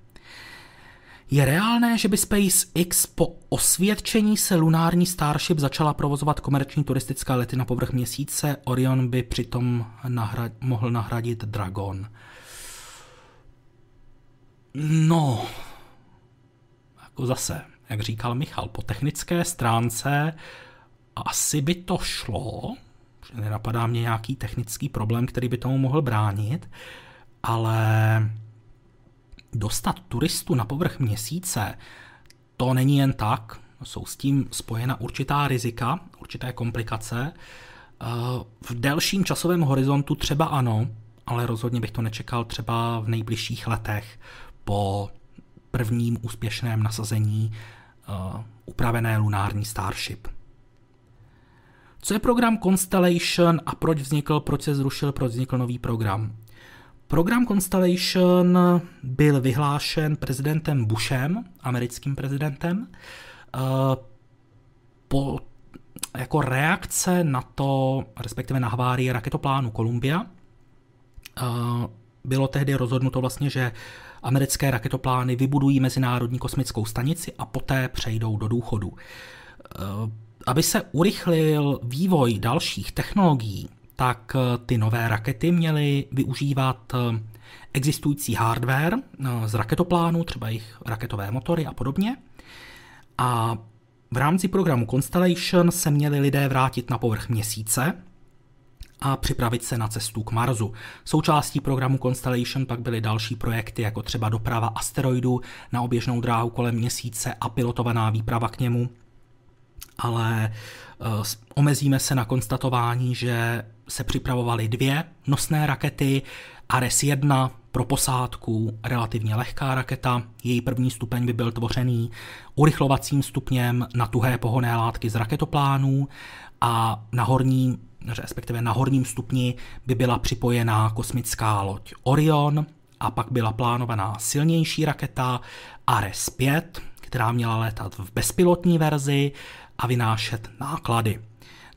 Je reálné, že by SpaceX po osvědčení se lunární Starship začala provozovat komerční turistické lety na povrch měsíce, Orion by přitom nahra- mohl nahradit Dragon. No, jako zase, jak říkal Michal, po technické stránce asi by to šlo, nenapadá mě nějaký technický problém, který by tomu mohl bránit, ale dostat turistu na povrch měsíce, to není jen tak, jsou s tím spojena určitá rizika, určité komplikace. Eh, v delším časovém horizontu třeba ano, ale rozhodně bych to nečekal třeba v nejbližších letech po prvním úspěšném nasazení upravené lunární Starship. Co je program Constellation a proč vznikl, proč se zrušil, proč vznikl nový program? Program Constellation byl vyhlášen prezidentem Bushem, americkým prezidentem, eh, po, jako reakce na to, respektive na havárii raketoplánu Columbia, bylo tehdy rozhodnuto vlastně, že americké raketoplány vybudují Mezinárodní kosmickou stanici a poté přejdou do důchodu. Aby se urychlil vývoj dalších technologií, tak ty nové rakety měly využívat existující hardware z raketoplánu, třeba jejich raketové motory a podobně. A v rámci programu Constellation se měli lidé vrátit na povrch měsíce a připravit se na cestu k Marsu. Součástí programu Constellation pak byly další projekty, jako třeba doprava asteroidu na oběžnou dráhu kolem měsíce a pilotovaná výprava k němu. Ale uh, omezíme se na konstatování, že se připravovaly dvě nosné rakety, Ares 1 pro posádku relativně lehká raketa, její první stupeň by byl tvořený urychlovacím stupněm na tuhé pohonné látky z raketoplánů a na horní, respektive na horním stupni by byla připojená kosmická loď Orion a pak byla plánovaná silnější raketa Ares 5, která měla létat v bezpilotní verzi a vynášet náklady.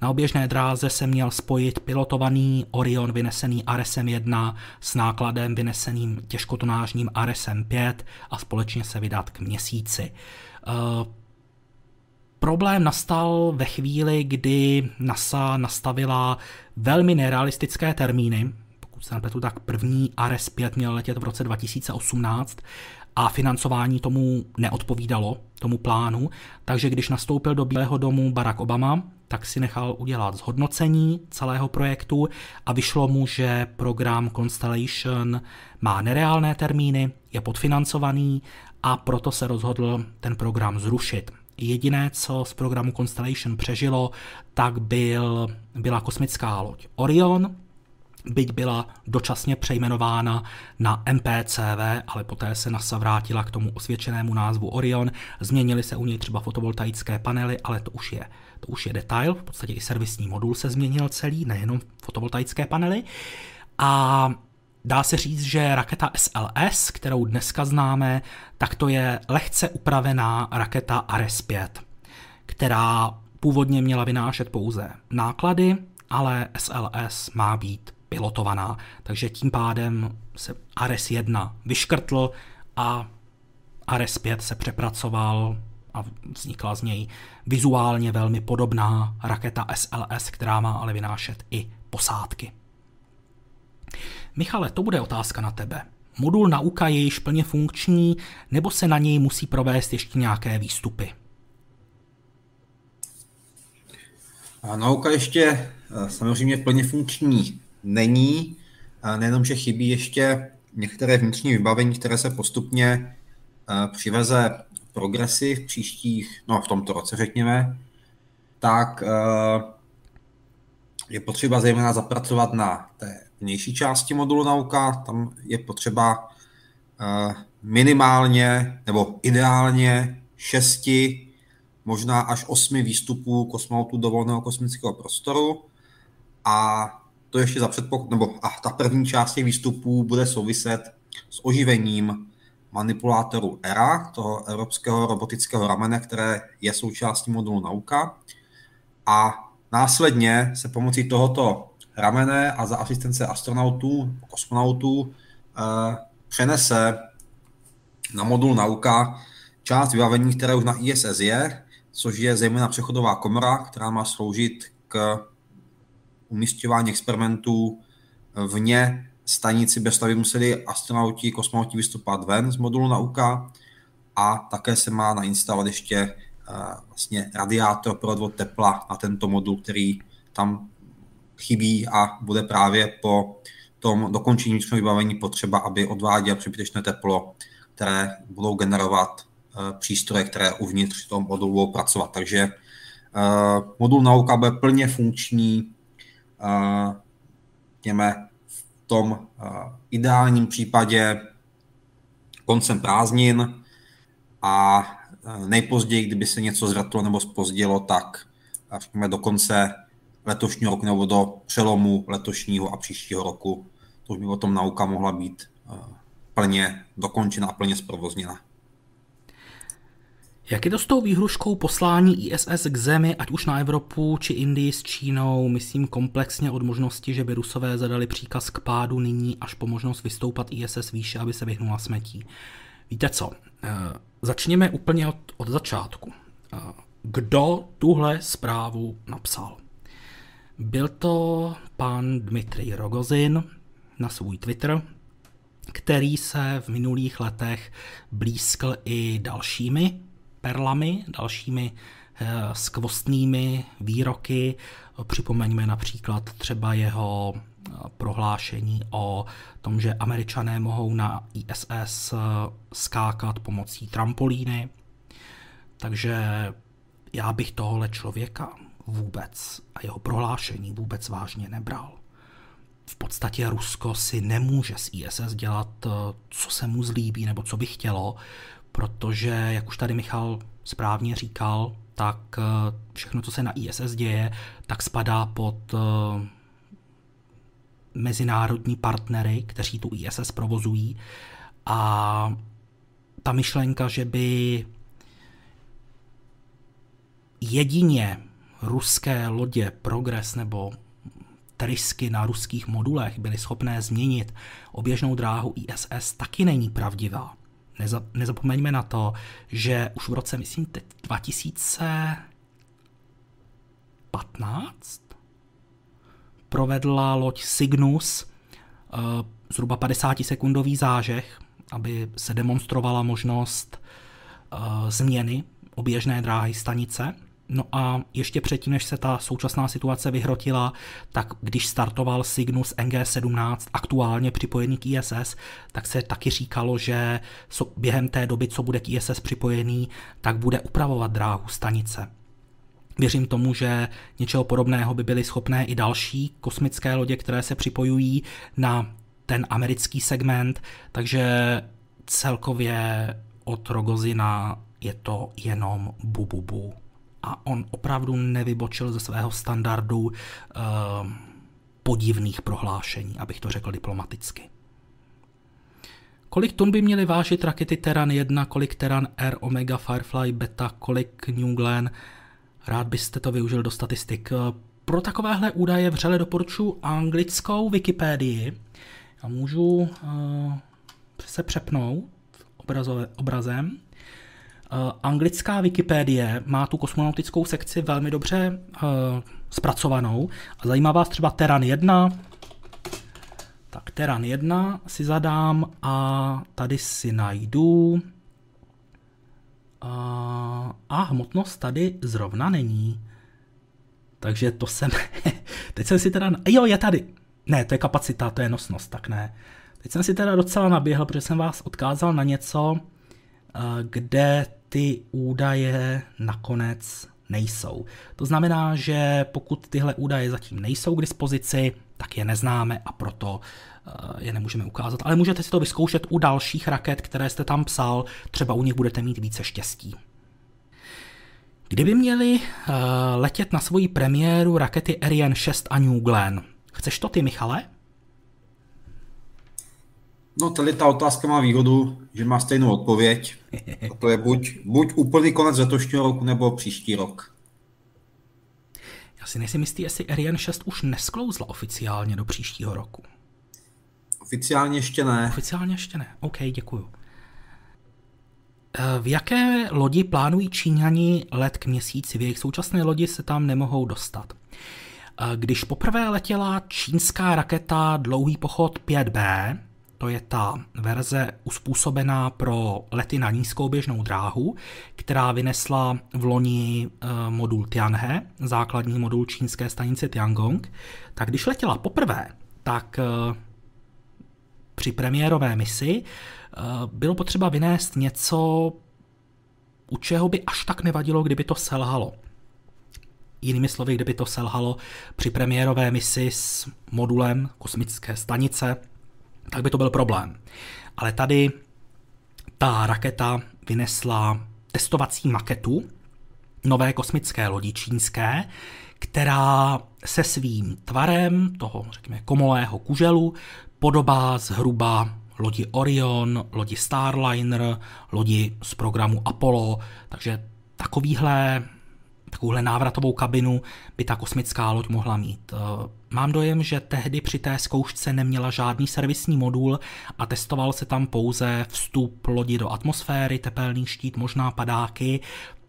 Na oběžné dráze se měl spojit pilotovaný Orion vynesený Aresem 1 s nákladem vyneseným těžkotonážním Aresem 5 a společně se vydat k měsíci. Problém nastal ve chvíli, kdy NASA nastavila velmi nerealistické termíny. Pokud se nepletu, tak první Ares 5 měl letět v roce 2018 a financování tomu neodpovídalo, tomu plánu. Takže když nastoupil do Bílého domu Barack Obama, tak si nechal udělat zhodnocení celého projektu a vyšlo mu, že program Constellation má nereálné termíny, je podfinancovaný a proto se rozhodl ten program zrušit. Jediné, co z programu Constellation přežilo, tak byl, byla kosmická loď Orion, byť byla dočasně přejmenována na MPCV, ale poté se NASA vrátila k tomu osvědčenému názvu Orion. Změnily se u něj třeba fotovoltaické panely, ale to už je, to už je detail, v podstatě i servisní modul se změnil celý, nejenom fotovoltaické panely. A Dá se říct, že raketa SLS, kterou dneska známe, tak to je lehce upravená raketa Ares 5, která původně měla vynášet pouze náklady, ale SLS má být pilotovaná, takže tím pádem se Ares 1 vyškrtl a Ares 5 se přepracoval a vznikla z něj vizuálně velmi podobná raketa SLS, která má ale vynášet i posádky. Michale, to bude otázka na tebe. Modul nauka je již plně funkční, nebo se na něj musí provést ještě nějaké výstupy? A nauka ještě eh, samozřejmě plně funkční není. Nejenom, že chybí ještě některé vnitřní vybavení, které se postupně eh, přiveze progresy v příštích, no v tomto roce řekněme, tak eh, je potřeba zejména zapracovat na té vnější části modulu nauka. Tam je potřeba eh, minimálně nebo ideálně šesti, možná až osmi výstupů kosmonautů do volného kosmického prostoru a to ještě za předpoklad, nebo a ta první část těch výstupů bude souviset s oživením manipulátoru ERA, toho evropského robotického ramene, které je součástí modulu nauka. A následně se pomocí tohoto ramene a za asistence astronautů, kosmonautů eh, přenese na modul nauka část vybavení, které už na ISS je, což je zejména přechodová komora, která má sloužit k umístěvání experimentů vně stanici, bez toho museli astronauti, kosmonauti vystupovat ven z modulu nauka. A také se má nainstalovat ještě uh, vlastně radiátor pro odvod tepla na tento modul, který tam chybí a bude právě po tom dokončení vnitřního vybavení potřeba, aby odváděl přebytečné teplo, které budou generovat uh, přístroje, které uvnitř toho modulu budou pracovat. Takže uh, modul nauka bude plně funkční řekněme, v tom ideálním případě koncem prázdnin a nejpozději, kdyby se něco zratlo nebo spozdilo, tak do konce letošního roku nebo do přelomu letošního a příštího roku. To už by o tom nauka mohla být plně dokončena a plně zprovozněna. Jak je to s tou výhruškou poslání ISS k Zemi, ať už na Evropu či Indii s Čínou, myslím komplexně od možnosti, že by Rusové zadali příkaz k pádu nyní až po možnost vystoupat ISS výše, aby se vyhnula smetí. Víte co, eh, začněme úplně od, od začátku. Eh, kdo tuhle zprávu napsal? Byl to pan Dmitrij Rogozin na svůj Twitter, který se v minulých letech blízkl i dalšími perlami, dalšími eh, skvostnými výroky. Připomeňme například třeba jeho eh, prohlášení o tom, že američané mohou na ISS eh, skákat pomocí trampolíny. Takže já bych tohle člověka vůbec a jeho prohlášení vůbec vážně nebral. V podstatě Rusko si nemůže z ISS dělat, co se mu zlíbí nebo co by chtělo, protože, jak už tady Michal správně říkal, tak eh, všechno, co se na ISS děje, tak spadá pod eh, mezinárodní partnery, kteří tu ISS provozují. A ta myšlenka, že by jedině ruské lodě Progress nebo trysky na ruských modulech byly schopné změnit oběžnou dráhu ISS, taky není pravdivá. Neza, nezapomeňme na to, že už v roce, myslím, teď 2015 provedla loď Cygnus uh, zhruba 50 sekundový zážeh, aby se demonstrovala možnost uh, změny oběžné dráhy stanice. No a ještě předtím, než se ta současná situace vyhrotila, tak když startoval Cygnus NG-17 aktuálně připojený k ISS, tak se taky říkalo, že během té doby, co bude k ISS připojený, tak bude upravovat dráhu stanice. Věřím tomu, že něčeho podobného by byly schopné i další kosmické lodě, které se připojují na ten americký segment, takže celkově od Rogozina je to jenom bububu. Bu, bu a on opravdu nevybočil ze svého standardu uh, podivných prohlášení, abych to řekl diplomaticky. Kolik tun by měly vážit rakety Terran 1, kolik Terran R, Omega, Firefly, Beta, kolik New Glenn? Rád byste to využil do statistik. Eh, pro takovéhle údaje vřele doporučuji anglickou Wikipedii. Já můžu uh, se přepnout obrazové, obrazem. Eh, anglická Wikipédie má tu kosmonautickou sekci velmi dobře uh, zpracovanou a zajímá vás třeba Terran 1. Tak Terran 1 si zadám a tady si najdu uh, a hmotnost tady zrovna není. Takže to jsem, *laughs* teď jsem si teda, jo je tady, ne to je kapacita, to je nosnost, tak ne. Teď jsem si teda docela naběhl, protože jsem vás odkázal na něco, kde ty údaje nakonec nejsou. To znamená, že pokud tyhle údaje zatím nejsou k dispozici, tak je neznáme a proto eh, je nemůžeme ukázat. Ale můžete si to vyzkoušet u dalších raket, které jste tam psal, třeba u nich budete mít více štěstí. Kdyby měli uh, letět na svoji premiéru rakety Ariane 6 a New Glenn, chceš to ty, Michale? No tady ta otázka má výhodu, že má stejnou odpověď. A to je buď, buď úplný konec letošního roku, nebo příští rok. Já si nejsem jistý, jestli Ariane 6 už nesklouzla oficiálně do příštího roku. Oficiálně ještě ne. Oficiálně ještě ne. OK, děkuju. Eh, v jaké lodi plánují Číňani let k měsíci? V jejich současné lodi se tam nemohou dostat. Eh, když poprvé letěla čínská raketa Dlouhý pochod 5B, to je ta verze uspůsobená pro lety na nízkou běžnou dráhu, která vynesla v loni eh, modul Tianhe, základní modul čínské stanice Tiangong. Tak když letěla poprvé, tak eh, při premiérové misi eh, bylo potřeba vynést něco, u čeho by až tak nevadilo, kdyby to selhalo. Jinými slovy, kdyby to selhalo při premiérové misi s modulem kosmické stanice tak by to byl problém. Ale tady ta raketa vynesla testovací maketu nové kosmické lodi čínské, která se svým tvarem toho, řekněme, komolého kuželu podobá zhruba lodi Orion, lodi Starliner, lodi z programu Apollo, takže takovýhle takovouhle návratovou kabinu by ta kosmická loď mohla mít. Eh, mám dojem, že tehdy při té zkoušce neměla žádný servisní modul a testoval se tam pouze vstup lodi do atmosféry, tepelný štít, možná padáky,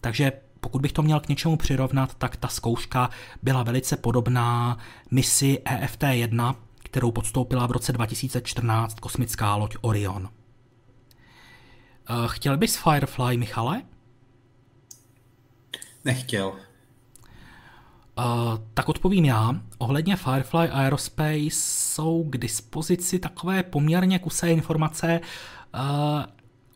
takže pokud bych to měl k něčemu přirovnat, tak ta zkouška byla velice podobná misi EFT-1, kterou podstoupila v roce 2014 kosmická loď Orion. Eh, chtěl bys Firefly, Michale? Nechtěl. Uh, tak odpovím já. Ohledně Firefly Aerospace jsou k dispozici takové poměrně kusé informace. Uh,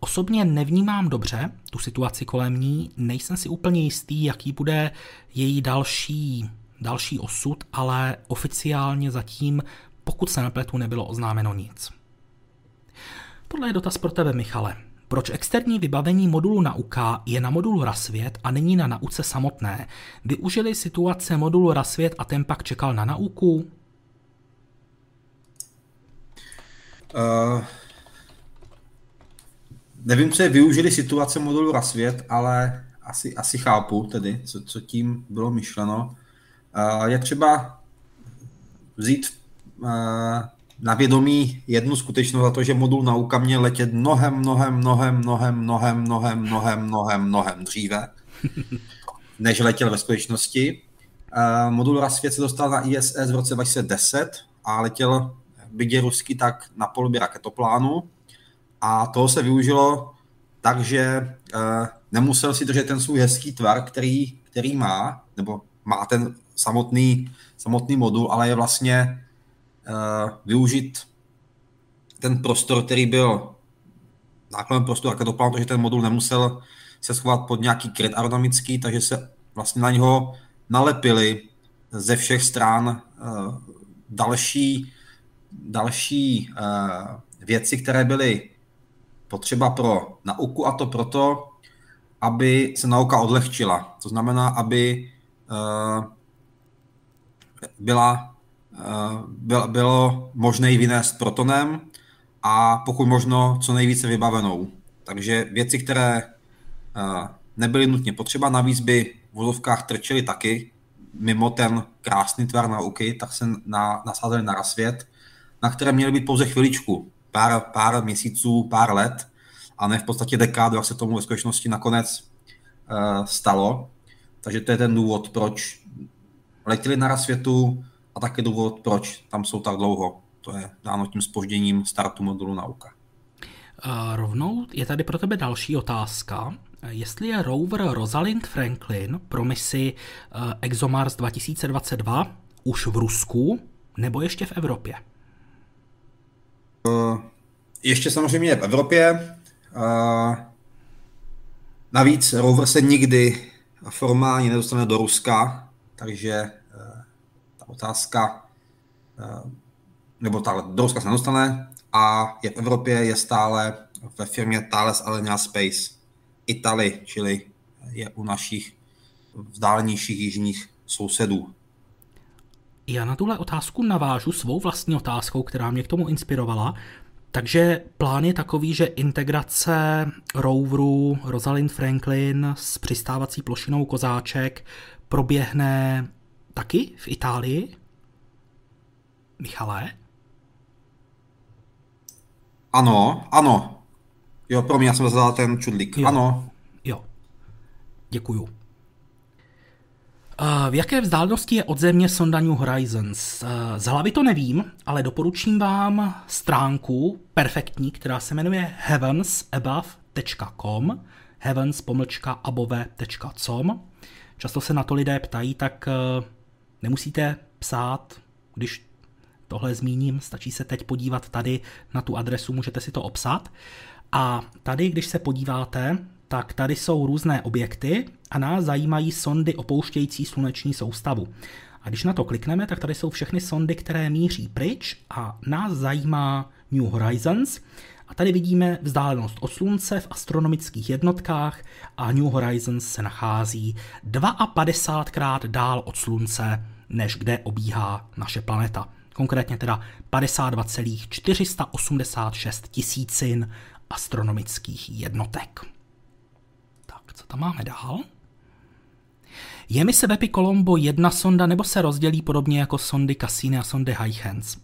osobně nevnímám dobře tu situaci kolem ní, nejsem si úplně jistý, jaký bude její další, další osud, ale oficiálně zatím, pokud se nepletu, nebylo oznámeno nic. Tohle je dotaz pro tebe, Michale. Proč externí vybavení modulu nauka je na modulu Rasvět a není na nauce samotné? Využili situace modulu Rasvět a ten pak čekal na nauku? Uh, nevím, co je využili situace modulu Rasvět, ale asi, asi chápu tedy, co, co tím bylo myšleno. Uh, je třeba vzít uh, na vědomí jednu skutečnost za to, že modul nauka měl letět mnohem, mnohem, mnohem, mnohem, mnohem, mnohem, mnohem, mnohem, mnohem dříve, *laughs* než letěl ve skutečnosti. Uh, modul Rasvět se dostal na ISS v roce 2010 a letěl byť je ruský, tak na polubě raketoplánu a toho se využilo tak, že uh, nemusel si držet ten svůj hezký tvar, který, který má, nebo má ten samotný, samotný modul, ale je vlastně využít ten prostor, který byl nákladem prostoru raketoplánu, takže ten modul nemusel se schovat pod nějaký kryt aerodynamický, takže se vlastně na něho nalepili ze všech stran uh, další, další uh, věci, které byly potřeba pro nauku a to proto, aby se nauka odlehčila. To znamená, aby byla bylo, bylo možné ji vynést protonem a pokud možno co nejvíce vybavenou. Takže věci, které nebyly nutně potřeba, navíc by v vozovkách trčely taky, mimo ten krásný tvar nauky, tak se na, nasázeli na rasvět, na které měly být pouze chviličku, pár, pár měsíců, pár let, a ne v podstatě dekádu, jak se tomu ve skutečnosti nakonec uh, stalo. Takže to je ten důvod, proč letěli na rasvětu, a taky důvod, proč tam jsou tak dlouho. To je dáno tím spožděním startu modulu nauka. A rovnou je tady pro tebe další otázka. Jestli je rover Rosalind Franklin pro misi eh, ExoMars 2022 už v Rusku nebo ještě v Evropě? Uh, ještě samozřejmě v Evropě. Uh, navíc rover se nikdy formálně nedostane do Ruska, takže otázka, eh, nebo ta do Ruska se nedostane a je v Evropě, je stále ve firmě Thales Alenia Space Italy, čili je u našich vzdálenějších jižních sousedů. Já na tuhle otázku navážu svou vlastní otázkou, která mě k tomu inspirovala. Takže plán je takový, že integrace roveru Rosalind Franklin s přistávací plošinou Kozáček proběhne taky v Itálii? Michale? Ano, ano. Jo, pro mě já jsem zadal ten čudlík. Jo. Ano. Jo. Děkuju. V jaké vzdálenosti je od Země sonda New Horizons? Z hlavy to nevím, ale doporučím vám stránku perfektní, která se jmenuje heavensabove.com heavens-above.com Často se na to lidé ptají, tak Nemusíte psát, když tohle zmíním, stačí se teď podívat tady na tu adresu, můžete si to obsat. A tady, když se podíváte, tak tady jsou různé objekty a nás zajímají sondy opouštějící sluneční soustavu. A když na to klikneme, tak tady jsou všechny sondy, které míří pryč a nás zajímá New Horizons. A tady vidíme vzdálenost od Slunce v astronomických jednotkách a New Horizons se nachází 52krát dál od Slunce, než kde obíhá naše planeta. konkrétně teda 52,486 tisícin astronomických jednotek. Tak, co tam máme dál? Je mise Bepi Colombo jedna sonda, nebo se rozdělí podobně jako sondy Cassini a sondy Huygens? Uh,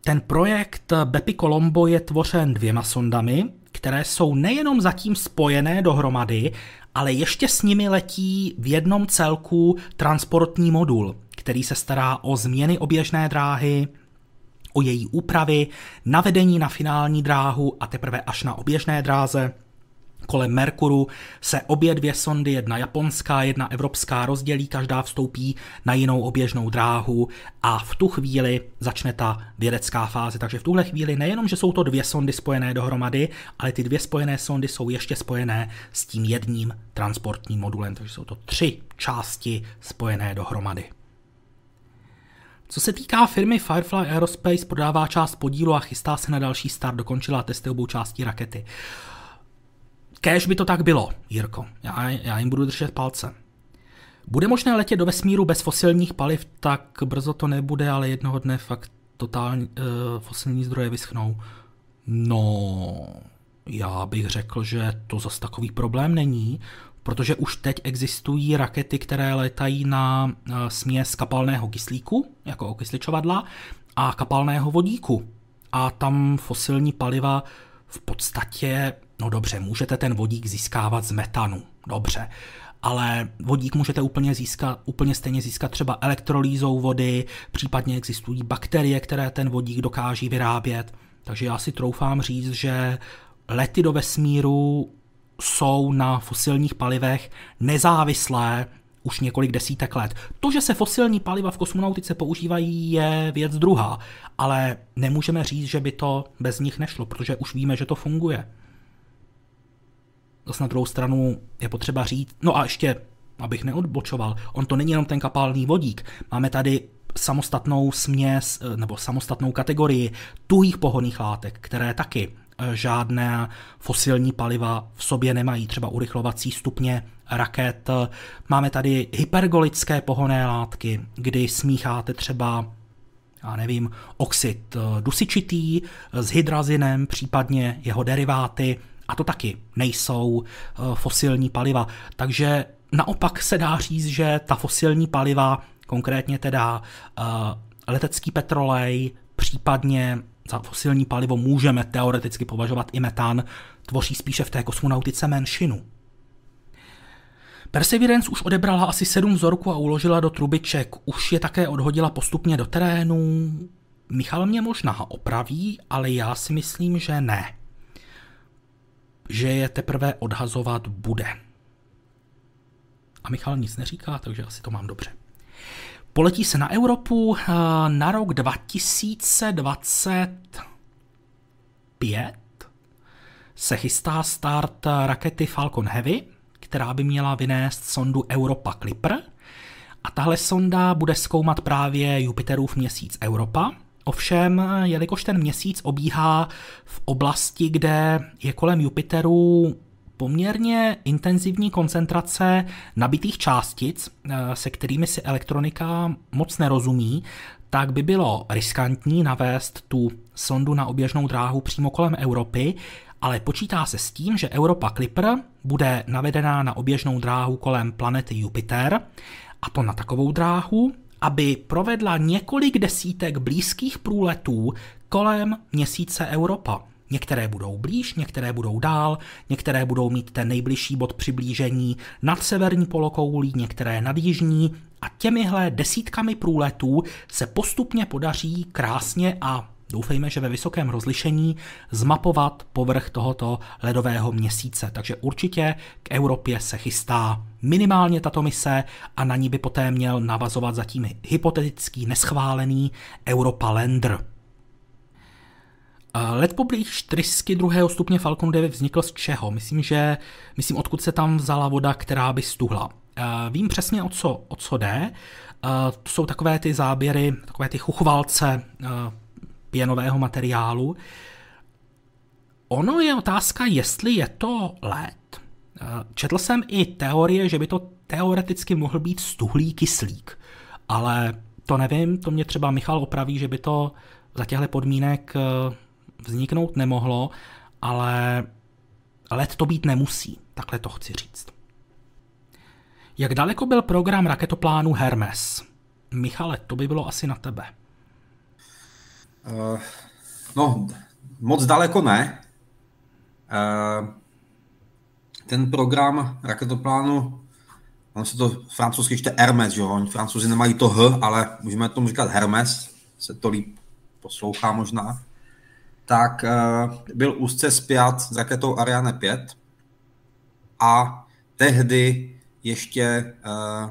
ten projekt Bepi Colombo je tvořen dvěma sondami, které jsou nejenom zatím spojené dohromady, ale ještě s nimi letí v jednom celku transportní modul, který se stará o změny oběžné dráhy, o její úpravy, navedení na finální dráhu a teprve až na oběžné dráze Kolem Merkuru se obě dvě sondy, jedna japonská, jedna evropská, rozdělí, každá vstoupí na jinou oběžnou dráhu a v tu chvíli začne ta vědecká fáze. Takže v tuhle chvíli nejenom, že jsou to dvě sondy spojené dohromady, ale ty dvě spojené sondy jsou ještě spojené s tím jedním transportním modulem, takže jsou to tři části spojené dohromady. Co se týká firmy Firefly Aerospace, prodává část podílu a chystá se na další start, dokončila testy obou částí rakety. Kéž by to tak bylo, Jirko. Já, já jim budu držet palce. Bude možné letět do vesmíru bez fosilních paliv, tak brzo to nebude, ale jednoho dne fakt totální uh, fosilní zdroje vyschnou. No, já bych řekl, že to zase takový problém není, protože už teď existují rakety, které letají na uh, směs kapalného kyslíku, jako okysličovadla, a kapalného vodíku. A tam fosilní paliva v podstatě No dobře, můžete ten vodík získávat z metanu, dobře, ale vodík můžete úplně, získat, úplně stejně získat třeba elektrolýzou vody, případně existují bakterie, které ten vodík dokáží vyrábět. Takže já si troufám říct, že lety do vesmíru jsou na fosilních palivech nezávislé už několik desítek let. To, že se fosilní paliva v kosmonautice používají, je věc druhá, ale nemůžeme říct, že by to bez nich nešlo, protože už víme, že to funguje. Zase na druhou stranu je potřeba říct, no a ještě, abych neodbočoval, on to není jenom ten kapalný vodík. Máme tady samostatnou směs eh, nebo samostatnou kategorii tuhých pohonných látek, které taky eh, žádné fosilní paliva v sobě nemají, třeba urychlovací stupně raket. Máme tady hypergolické pohonné látky, kdy smícháte třeba já nevím, oxid eh, dusičitý s hydrazinem, případně jeho deriváty, a to taky nejsou eh, fosilní paliva. Takže naopak se dá říct, že ta fosilní paliva, konkrétně teda eh, letecký petrolej, případně za fosilní palivo můžeme teoreticky považovat i metan, tvoří spíše v té kosmonautice menšinu. Perseverance už odebrala asi sedm vzorků a uložila do trubiček. Už je také odhodila postupně do terénu. Michal mě možná opraví, ale já si myslím, že ne že je teprve odhazovat bude. A Michal nic neříká, takže asi to mám dobře. Poletí se na Evropu eh, na rok 2025. Se chystá start rakety Falcon Heavy, která by měla vynést sondu Europa Clipper. A tahle sonda bude zkoumat právě Jupiterův měsíc Europa, Ovšem, jelikož ten měsíc obíhá v oblasti, kde je kolem Jupiteru poměrně intenzivní koncentrace nabitých částic, eh, se kterými si elektronika moc nerozumí, tak by bylo riskantní navést tu sondu na oběžnou dráhu přímo kolem Evropy, ale počítá se s tím, že Europa Clipper bude navedená na oběžnou dráhu kolem planety Jupiter, a to na takovou dráhu, aby provedla několik desítek blízkých průletů kolem měsíce Europa. Některé budou blíž, některé budou dál, některé budou mít ten nejbližší bod přiblížení nad severní polokoulí, některé nad jižní a těmihle desítkami průletů se postupně podaří krásně a doufejme, že ve vysokém rozlišení zmapovat povrch tohoto ledového měsíce. Takže určitě k Evropě se chystá minimálně tato mise a na ní by poté měl navazovat zatím hypotetický neschválený Europa Lander. Let poblíž trysky druhého stupně Falcon 9 vznikl z čeho? Myslím, že, myslím, odkud se tam vzala voda, která by stuhla. Vím přesně, o co, o co jde. To jsou takové ty záběry, takové ty chuchvalce pěnového materiálu. Ono je otázka, jestli je to led. Četl jsem i teorie, že by to teoreticky mohl být stuhlý kyslík, ale To nevím, to mě třeba Michal opraví, že by to za těchto podmínek eh, vzniknout nemohlo, ale let to být nemusí, takhle to chci říct. Jak daleko byl program raketoplánu Hermes? Michale, to by bylo asi na tebe. Uh, no, moc daleko ne. Uh, ten program raketoplánu, on se to francouzsky čte Hermes, že Oni francouzi nemají to H, ale můžeme tomu říkat Hermes, se to líp poslouchá možná. Tak uh, byl úzce spjat s raketou Ariane 5 a tehdy ještě uh,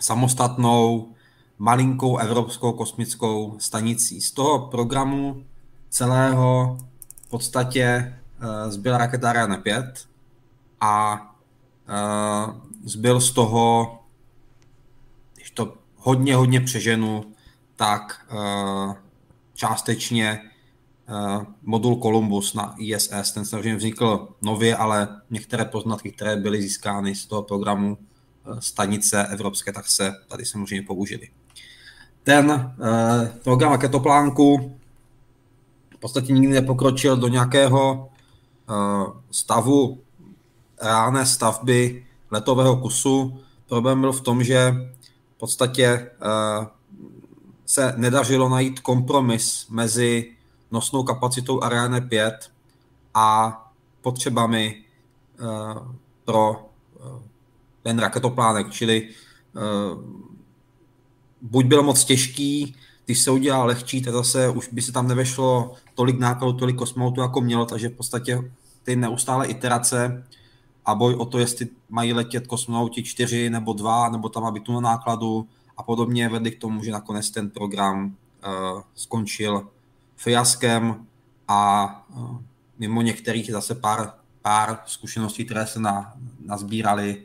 samostatnou malinkou evropskou kosmickou stanicí. Z toho programu celého v podstatě uh, zbyla raketa Ariane 5 a uh, zbyl z toho, když to hodně, hodně přeženu, tak uh, částečně uh, modul Columbus na ISS. Ten samozřejmě vznikl nově, ale některé poznatky, které byly získány z toho programu uh, stanice evropské, tak se tady samozřejmě použili. Ten uh, program raketoplánku v podstatě nikdy nepokročil do nějakého uh, stavu reálné stavby letového kusu. Problém byl v tom, že v podstatě uh, se nedařilo najít kompromis mezi nosnou kapacitou Ariane 5 a potřebami uh, pro uh, ten raketoplánek, čili buď byl moc těžký, když se udělal lehčí, tak zase už by se tam nevešlo tolik nákladů, tolik kosmonautů, jako mělo, takže v podstatě ty neustále iterace a boj o to, jestli mají letět kosmonauti čtyři nebo dva, nebo tam být tu na nákladu a podobně vedli k tomu, že nakonec ten program uh, skončil fiaskem a uh, mimo některých zase pár, pár zkušeností, které se na, nazbírali,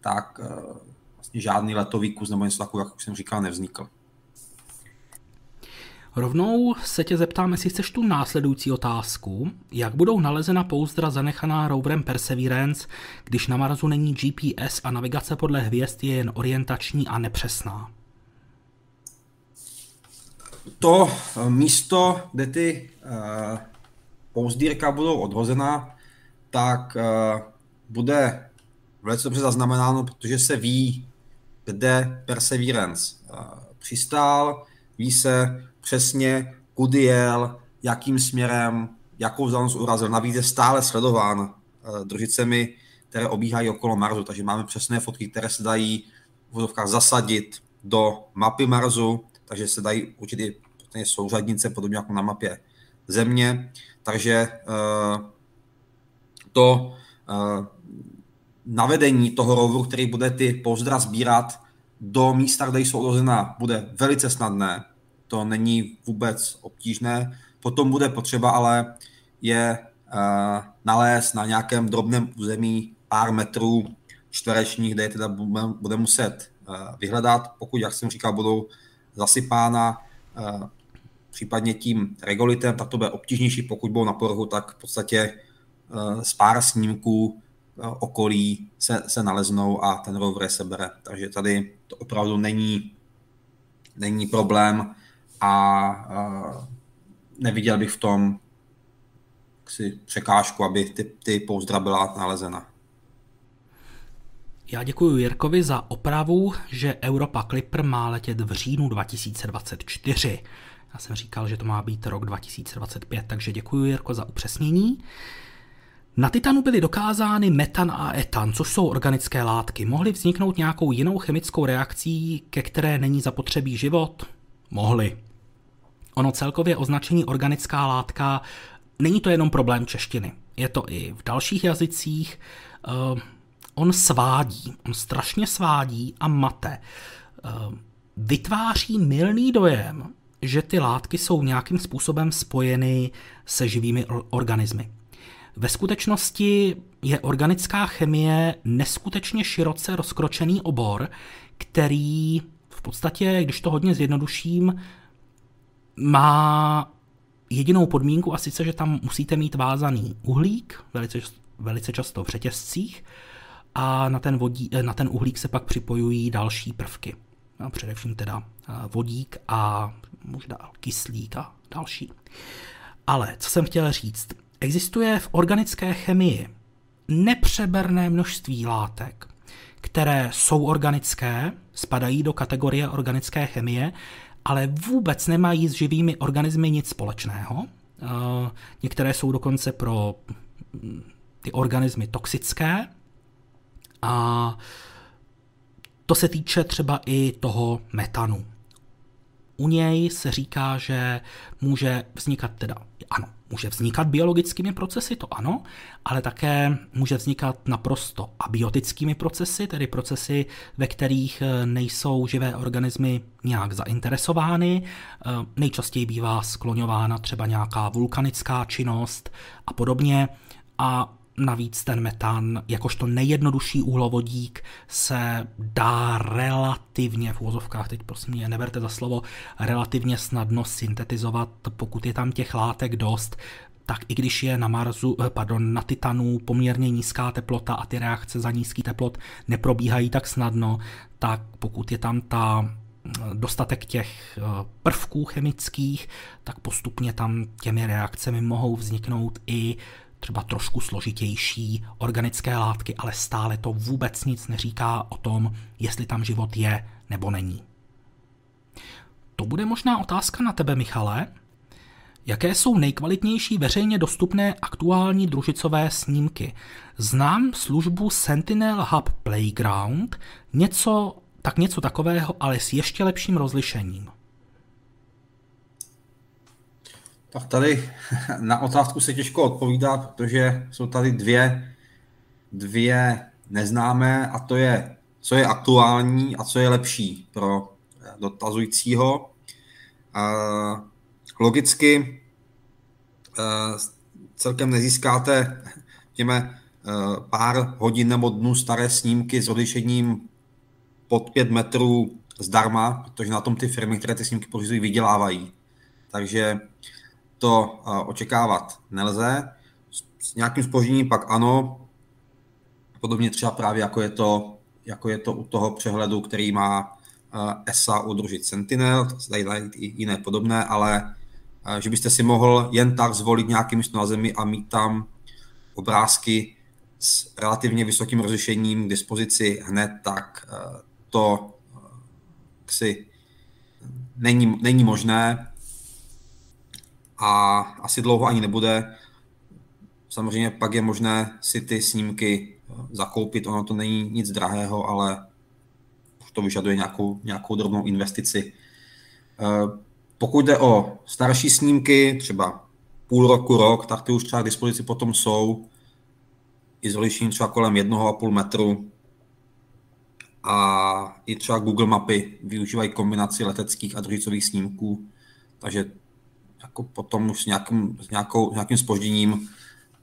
tak uh, vlastně žádný letový kus nebo něco takového, jak už jsem říkal, nevznikl. Rovnou se tě zeptám, jestli chceš tu následující otázku. Jak budou nalezena pouzdra zanechaná roverem Perseverance, když na Marsu není GPS a navigace podle hvězd je jen orientační a nepřesná? To eh, místo, kde ty uh, pouzdírka budou odhozena, tak uh, bude velice dobře zaznamenáno, protože se ví, kde Perseverance uh, přistál, ví se, přesně, kudy jel, jakým směrem, jakou vzdálenost urazil. Navíc je stále sledován uh, družicemi, které obíhají okolo Marsu, takže máme přesné fotky, které se dají v vodovkách zasadit do mapy Marsu, takže se dají určitě souřadnice, podobně jako na mapě Země. Takže uh, to uh, navedení toho roveru, který bude ty pouzdra sbírat do místa, kde jsou odhozená, bude velice snadné to není vůbec obtížné. Potom bude potřeba ale je uh, nalézt na nějakém drobném území pár metrů čtverečních, kde je teda bude muset uh, vyhledat. Pokud, jak jsem říkal, budou zasypána uh, případně tím regolitem, tak to bude obtížnější. Pokud budou na povrchu, tak v podstatě z pár snímků okolí se, se naleznou a ten rover se bere. Takže tady to opravdu není, není problém a neviděl bych v tom si překážku, aby ty, ty pouzdra byla nalezena. Já děkuji Jirkovi za opravu, že Europa Clipper má letět v říjnu 2024. Já jsem říkal, že to má být rok 2025, takže děkuji Jirko za upřesnění. Na Titanu byly dokázány metan a etan, což jsou organické látky. Mohly vzniknout nějakou jinou chemickou reakcí, ke které není zapotřebí život? Mohly. Ono celkově označení organická látka není to jenom problém češtiny. Je to i v dalších jazycích. Uh, on svádí, on strašně svádí a mate. Uh, vytváří milný dojem, že ty látky jsou nějakým způsobem spojeny se živými organismy. Ve skutečnosti je organická chemie neskutečně široce rozkročený obor, který v podstatě, když to hodně zjednoduším, má jedinou podmínku a sice, že tam musíte mít vázaný uhlík, velice, velice často v řetězcích, a na ten, vodí, na ten uhlík se pak připojují další prvky. a především teda vodík a možná kyslík a další. Ale co jsem chtěl říct, existuje v organické chemii nepřeberné množství látek, které jsou organické, spadají do kategorie organické chemie, ale vůbec nemají s živými organismy nic společného. Některé jsou dokonce pro ty organismy toxické a to se týče třeba i toho metanu. U něj se říká, že může vznikat teda, ano, může vznikat biologickými procesy, to ano, ale také může vznikat naprosto abiotickými procesy, tedy procesy, ve kterých eh, nejsou živé organismy nějak zainteresovány. Eh, nejčastěji bývá skloňována třeba nějaká vulkanická činnost a podobně. A Navíc ten metan, jakožto nejjednodušší uhlovodík, se dá relativně, v úvozovkách teď prosím mě neberte za slovo, relativně snadno syntetizovat, pokud je tam těch látek dost, tak i když je na Marsu, eh, pardon, na Titanu poměrně nízká teplota a ty reakce za nízký teplot neprobíhají tak snadno, tak pokud je tam ta eh, dostatek těch eh, prvků chemických, tak postupně tam těmi reakcemi mohou vzniknout i třeba trošku složitější organické látky, ale stále to vůbec nic neříká o tom, jestli tam život je nebo není. To bude možná otázka na tebe, Michale. Jaké jsou nejkvalitnější veřejně dostupné aktuální družicové snímky? Znám službu Sentinel Hub Playground, něco, tak něco takového, ale s ještě lepším rozlišením. Tak tady *laughs* na otázku se těžko odpovídá, protože jsou tady dvě, dvě neznámé a to je, co je aktuální a co je lepší pro dotazujícího. Logicky celkem nezískáte *laughs* těme pár hodin nebo dnů staré snímky s odlišením pod 5 metrů zdarma, protože na tom ty firmy, které ty snímky pořizují, vydělávají. Takže to očekávat nelze. S nějakým spožením pak ano, podobně třeba právě jako je to, jako je to u toho přehledu, který má ESA udržit Sentinel, to se i jiné podobné, ale že byste si mohl jen tak zvolit nějaké místo na Zemi a mít tam obrázky s relativně vysokým rozlišením k dispozici hned, tak to si není, není možné a asi dlouho ani nebude. Samozřejmě pak je možné si ty snímky eh, zakoupit, ono to není nic drahého, ale to vyžaduje nějakou, nějakou drobnou investici. Eh, pokud jde o starší snímky, třeba půl roku, rok, tak ty už třeba k dispozici potom jsou i s třeba kolem 1,5 metru a i třeba Google mapy využívají kombinaci leteckých a družicových snímků, takže jako potom už s, nějakým, s, nějakou, nějakým spožděním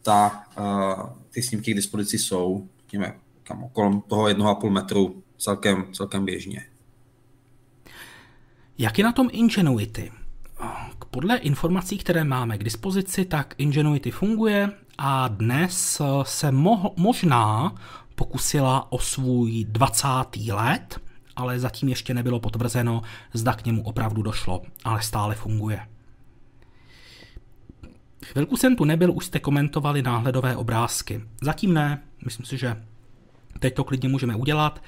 ta, uh, ty snímky k dispozici jsou, řekněme, kam okolo toho 1,5 metru celkem, celkem běžně. Jak je na tom Ingenuity? Podle informací, které máme k dispozici, tak Ingenuity funguje a dnes se mo- možná pokusila o svůj 20. let, ale zatím ještě nebylo potvrzeno, zda k němu opravdu došlo, ale stále funguje. Chvilku jsem tu nebyl, už jste komentovali náhledové obrázky. Zatím ne, myslím si, že teď to klidně můžeme udělat.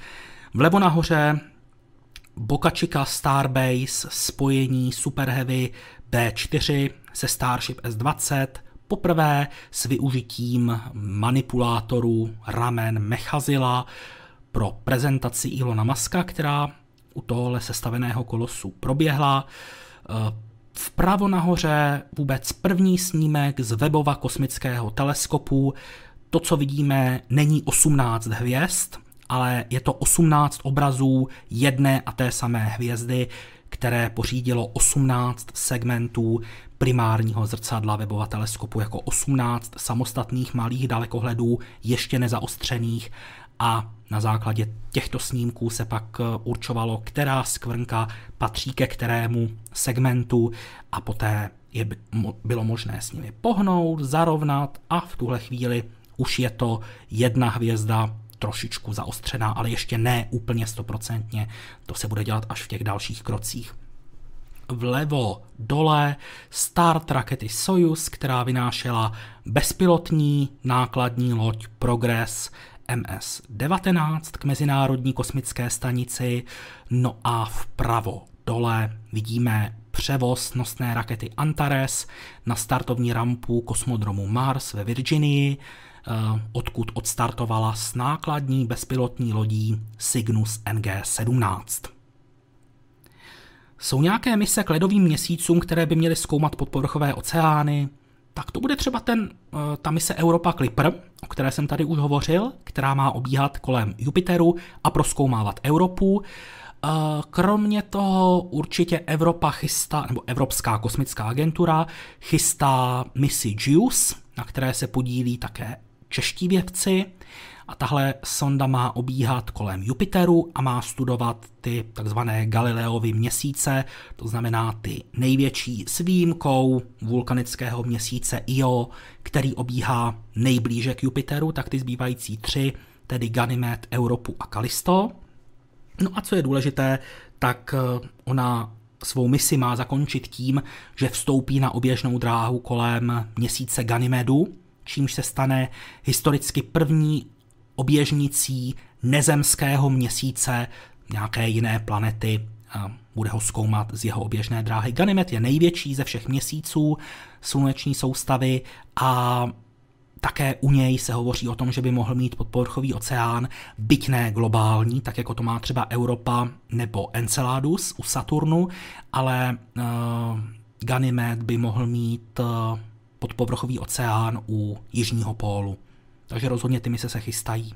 Vlevo nahoře Boca Chica Starbase spojení Super Heavy B4 se Starship S-20 poprvé s využitím manipulátorů ramen Mechazila pro prezentaci Ilona Maska, která u tohle sestaveného kolosu proběhla. Vpravo nahoře vůbec první snímek z webova kosmického teleskopu. To, co vidíme, není 18 hvězd, ale je to 18 obrazů jedné a té samé hvězdy, které pořídilo 18 segmentů primárního zrcadla webova teleskopu jako 18 samostatných malých dalekohledů, ještě nezaostřených a na základě těchto snímků se pak eh, určovalo, která skvrnka patří ke kterému segmentu a poté je bylo možné s nimi pohnout, zarovnat a v tuhle chvíli už je to jedna hvězda trošičku zaostřená, ale ještě ne úplně stoprocentně. To se bude dělat až v těch dalších krocích. Vlevo dole start rakety Soyuz, která vynášela bezpilotní nákladní loď Progress MS-19 k Mezinárodní kosmické stanici. No a vpravo dole vidíme převoz nosné rakety Antares na startovní rampu kosmodromu Mars ve Virginii, eh, odkud odstartovala s nákladní bezpilotní lodí Cygnus NG-17. Jsou nějaké mise k ledovým měsícům, které by měly zkoumat podpovrchové oceány? Tak to bude třeba ten, eh, ta mise Europa Clipper, o které jsem tady už hovořil, která má obíhat kolem Jupiteru a proskoumávat Europu. Eh, kromě toho určitě Evropa chystá, nebo Evropská kosmická agentura chystá misi JUICE, na které se podílí také čeští vědci. A tahle sonda má obíhat kolem Jupiteru a má studovat ty takzvané Galileovy měsíce, to znamená ty největší s výjimkou vulkanického měsíce Io, který obíhá nejblíže k Jupiteru, tak ty zbývající tři, tedy Ganymed, Europu a Kalisto. No a co je důležité, tak eh, ona svou misi má zakončit tím, že vstoupí na oběžnou dráhu kolem měsíce Ganymedu, čímž se stane historicky první oběžnicí nezemského měsíce nějaké jiné planety bude ho zkoumat z jeho oběžné dráhy. Ganymed je největší ze všech měsíců sluneční soustavy a také u něj se hovoří o tom, že by mohl mít podpovrchový oceán, byť ne globální, tak jako to má třeba Europa nebo Enceladus u Saturnu, ale uh, Ganymed by mohl mít uh, podpovrchový oceán u jižního pólu. Takže rozhodně ty mise se chystají.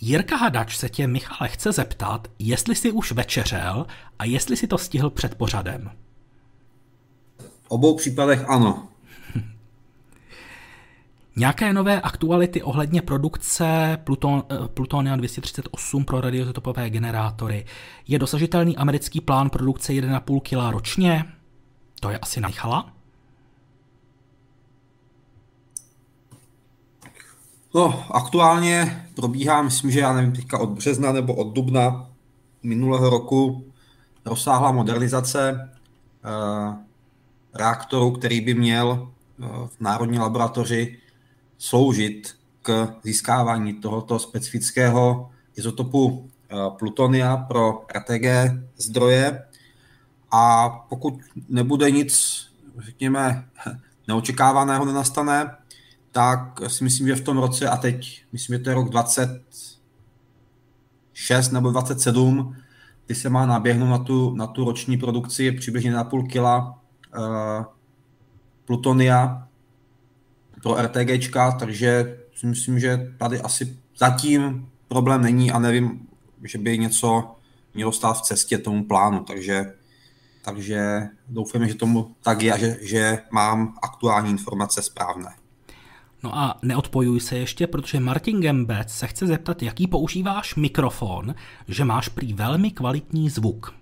Jirka Hadač se tě, Michale, chce zeptat, jestli jsi už večeřel a jestli si to stihl před pořadem. V obou případech ano. *laughs* Nějaké nové aktuality ohledně produkce Pluton, eh, Plutonia 238 pro radiozotopové generátory. Je dosažitelný americký plán produkce 1,5 kg ročně? To je asi najchala? No, aktuálně probíhá, myslím, že já nevím, teďka od března nebo od dubna minulého roku rozsáhlá modernizace uh, reaktoru, který by měl uh, v Národní laboratoři sloužit k získávání tohoto specifického izotopu uh, plutonia pro RTG zdroje. A pokud nebude nic, řekněme, *laughs* neočekávaného nenastane, tak si myslím, že v tom roce, a teď myslím, že to je rok 26 nebo 27, kdy se má naběhnout na tu, na tu roční produkci přibližně na půl kila uh, plutonia pro RTGčka, takže si myslím, že tady asi zatím problém není a nevím, že by něco mělo stát v cestě tomu plánu, takže, takže doufáme, že tomu tak je a že, že mám aktuální informace správné. No a neodpojuj se ještě, protože Martin Gembec se chce zeptat, jaký používáš mikrofon, že máš prý velmi kvalitní zvuk.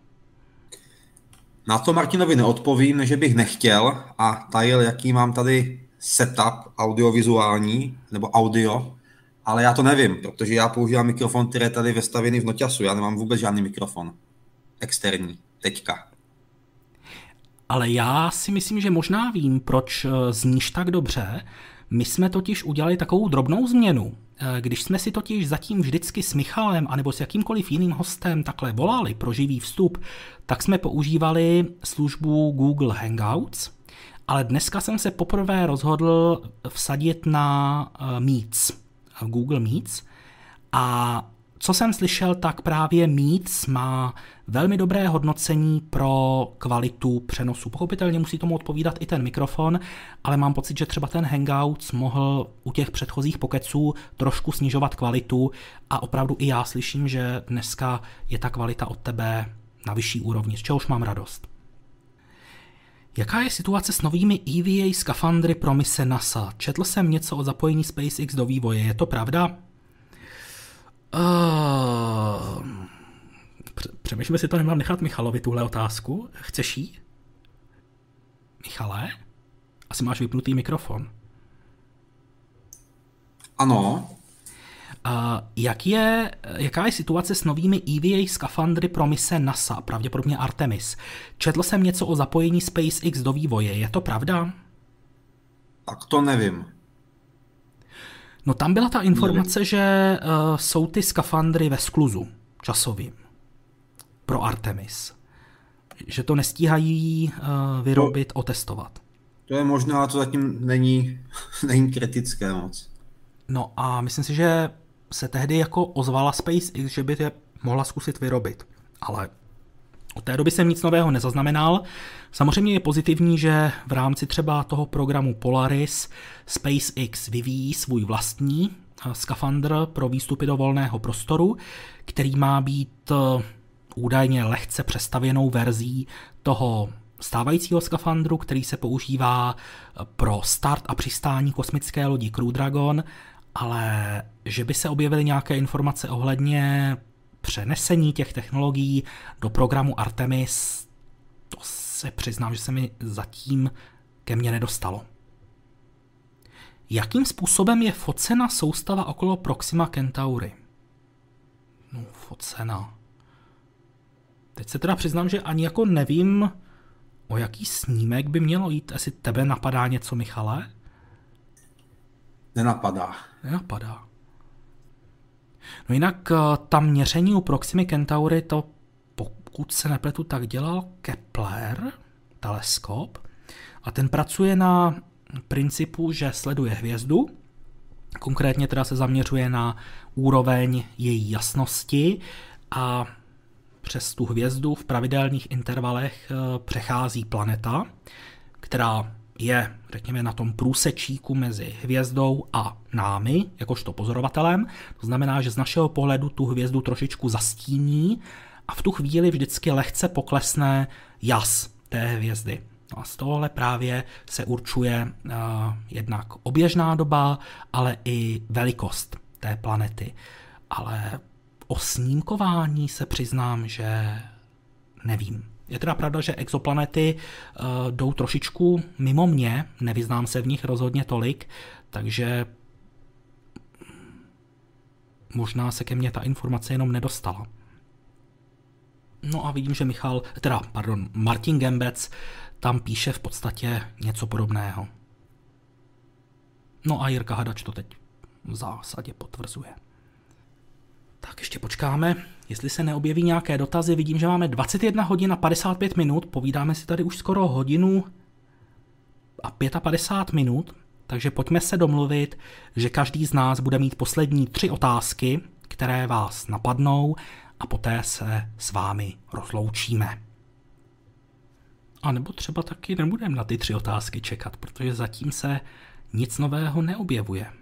Na to Martinovi neodpovím, že bych nechtěl a tajil, jaký mám tady setup audiovizuální nebo audio, ale já to nevím, protože já používám mikrofon, který je tady vestavený v noťasu. Já nemám vůbec žádný mikrofon externí, teďka. Ale já si myslím, že možná vím, proč eh, zníš tak dobře, my jsme totiž udělali takovou drobnou změnu. Eh, když jsme si totiž zatím vždycky s Michalem anebo s jakýmkoliv jiným hostem takhle volali pro živý vstup, tak jsme používali službu Google Hangouts, ale dneska jsem se poprvé rozhodl vsadit na eh, Meets, Google Meets a co jsem slyšel, tak právě Meets má velmi dobré hodnocení pro kvalitu přenosu. Pochopitelně musí tomu odpovídat i ten mikrofon, ale mám pocit, že třeba ten Hangouts mohl u těch předchozích pokeců trošku snižovat kvalitu a opravdu i já slyším, že dneska je ta kvalita od tebe na vyšší úrovni, z čehož mám radost. Jaká je situace s novými EVA skafandry pro mise NASA? Četl jsem něco o zapojení SpaceX do vývoje, je to pravda? Uh, přemýšlím, si to nemám nechat Michalovi tuhle otázku. Chceš jí? Michale? Asi máš vypnutý mikrofon. Ano. Jak je, jaká je situace s novými EVA skafandry pro mise NASA, pravděpodobně Artemis? Četl jsem něco o zapojení SpaceX do vývoje, je to pravda? Tak to nevím. No tam byla ta informace, že uh, jsou ty skafandry ve skluzu časovým pro Artemis. Že to nestíhají uh, vyrobit, to, otestovat. To je možná, to zatím není, *laughs* není kritické moc. No a myslím si, že se tehdy jako ozvala SpaceX, že by je mohla zkusit vyrobit. Ale od té doby jsem nic nového nezaznamenal. Samozřejmě je pozitivní, že v rámci třeba toho programu Polaris SpaceX vyvíjí svůj vlastní eh, skafandr pro výstupy do volného prostoru, který má být eh, údajně lehce přestavěnou verzí toho stávajícího skafandru, který se používá eh, pro start a přistání kosmické lodi Crew Dragon, ale že by se objevily nějaké informace ohledně přenesení těch technologií do programu Artemis, to se přiznám, že se mi zatím ke mně nedostalo. Jakým způsobem je focena soustava okolo Proxima Centauri? No, focena. Teď se teda přiznám, že ani jako nevím, o jaký snímek by mělo jít. Jestli tebe napadá něco, Michale? Nenapadá. Nenapadá. No jinak eh, tam měření u Proximy Centauri, to pokud se nepletu, tak dělal Kepler, teleskop, a ten pracuje na principu, že sleduje hvězdu, konkrétně teda se zaměřuje na úroveň její jasnosti a přes tu hvězdu v pravidelných intervalech eh, přechází planeta, která je, řekněme, na tom průsečíku mezi hvězdou a námi, jakožto pozorovatelem. To znamená, že z našeho pohledu tu hvězdu trošičku zastíní a v tu chvíli vždycky lehce poklesne jas té hvězdy. No a z tohohle právě se určuje uh, jednak oběžná doba, ale i velikost té planety. Ale o snímkování se přiznám, že nevím. Je teda pravda, že exoplanety uh, jdou trošičku mimo mě, nevyznám se v nich rozhodně tolik, takže možná se ke mně ta informace jenom nedostala. No a vidím, že Michal, teda, pardon, Martin Gembec tam píše v podstatě něco podobného. No a Jirka Hadač to teď v zásadě potvrzuje. Tak ještě počkáme, jestli se neobjeví nějaké dotazy. Vidím, že máme 21 hodin a 55 minut, povídáme si tady už skoro hodinu a 55 minut, takže pojďme se domluvit, že každý z nás bude mít poslední tři otázky, které vás napadnou a poté se s vámi rozloučíme. A nebo třeba taky nebudeme na ty tři otázky čekat, protože zatím se nic nového neobjevuje.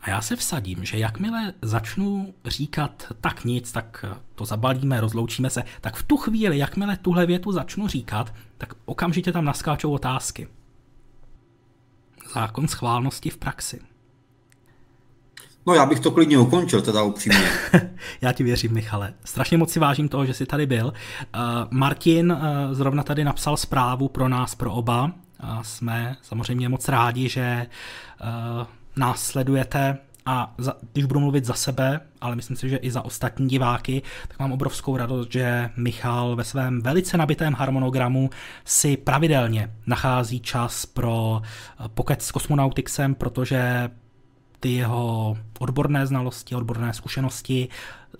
A já se vsadím, že jakmile začnu říkat tak nic, tak to zabalíme, rozloučíme se, tak v tu chvíli, jakmile tuhle větu začnu říkat, tak okamžitě tam naskáčou otázky. Zákon schválnosti v praxi. No já bych to klidně ukončil, teda upřímně. *laughs* já ti věřím, Michale. Strašně moc si vážím toho, že jsi tady byl. Uh, Martin uh, zrovna tady napsal zprávu pro nás, pro oba. A jsme samozřejmě moc rádi, že uh, nás sledujete a za, když budu mluvit za sebe, ale myslím si, že i za ostatní diváky, tak mám obrovskou radost, že Michal ve svém velice nabitém harmonogramu si pravidelně nachází čas pro pokec s kosmonautixem, protože ty jeho odborné znalosti, odborné zkušenosti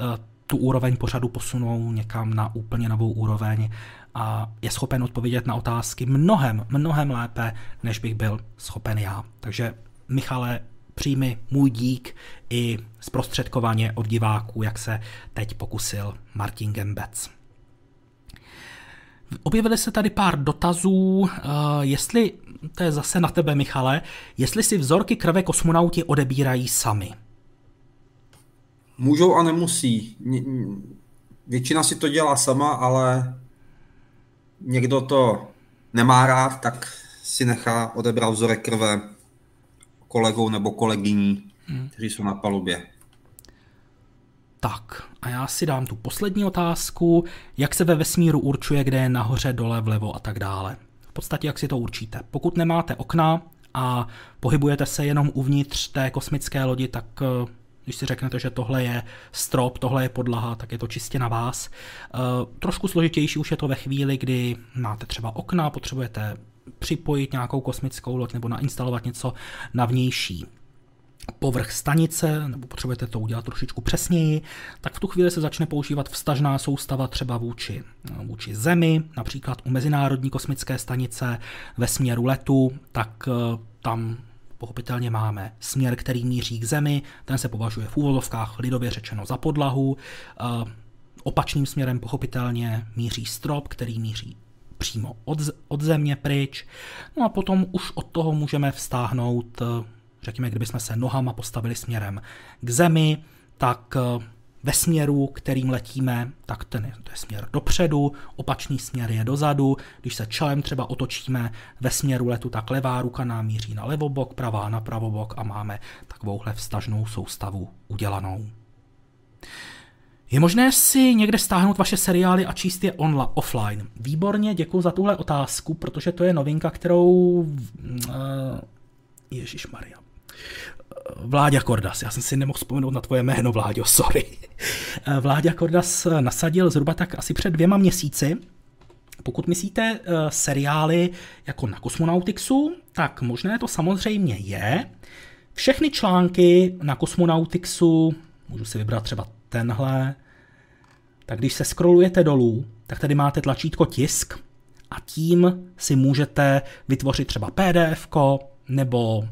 eh, tu úroveň pořadu posunou někam na úplně novou úroveň a je schopen odpovědět na otázky mnohem, mnohem lépe, než bych byl schopen já. Takže Michale, přijmi můj dík i zprostředkovaně od diváků, jak se teď pokusil Martin Gembec. Objevily se tady pár dotazů, eh, jestli, to je zase na tebe Michale, jestli si vzorky krve kosmonauti odebírají sami. Můžou a nemusí. Většina si to dělá sama, ale někdo to nemá rád, tak si nechá odebrat vzorek krve kolegou nebo kolegyní, hmm. kteří jsou na palubě. Tak, a já si dám tu poslední otázku. Jak se ve vesmíru určuje, kde je nahoře, dole, vlevo a tak dále? V podstatě, jak si to určíte. Pokud nemáte okna a pohybujete se jenom uvnitř té kosmické lodi, tak eh, když si řeknete, že tohle je strop, tohle je podlaha, tak je to čistě na vás. Eh, trošku složitější už je to ve chvíli, kdy máte třeba okna, potřebujete připojit nějakou kosmickou loď nebo nainstalovat něco na vnější povrch stanice, nebo potřebujete to udělat trošičku přesněji, tak v tu chvíli se začne používat vstažná soustava třeba vůči, vůči Zemi, například u Mezinárodní kosmické stanice ve směru letu, tak eh, tam pochopitelně máme směr, který míří k Zemi, ten se považuje v úvodovkách lidově řečeno za podlahu, eh, opačným směrem pochopitelně míří strop, který míří přímo od, od země pryč. No a potom už od toho můžeme vztáhnout eh, řekněme, kdybychom se nohama postavili směrem k zemi, tak eh, ve směru, kterým letíme, tak ten je, to je směr dopředu, opačný směr je dozadu. Když se čelem třeba otočíme ve směru letu, tak levá ruka nám míří na levobok, pravá na pravobok a máme takovouhle vstažnou soustavu udělanou. Je možné si někde stáhnout vaše seriály a číst je online, offline? Výborně, děkuji za tuhle otázku, protože to je novinka, kterou... Uh, Ježíš Maria. Vláďa Kordas, já jsem si nemohl vzpomenout na tvoje jméno, Vláďo, sorry. Vláďa Kordas nasadil zhruba tak asi před dvěma měsíci. Pokud myslíte seriály jako na Kosmonautixu, tak možné to samozřejmě je. Všechny články na Kosmonautixu, můžu si vybrat třeba tenhle, tak když se scrollujete dolů, tak tady máte tlačítko tisk a tím si můžete vytvořit třeba PDF nebo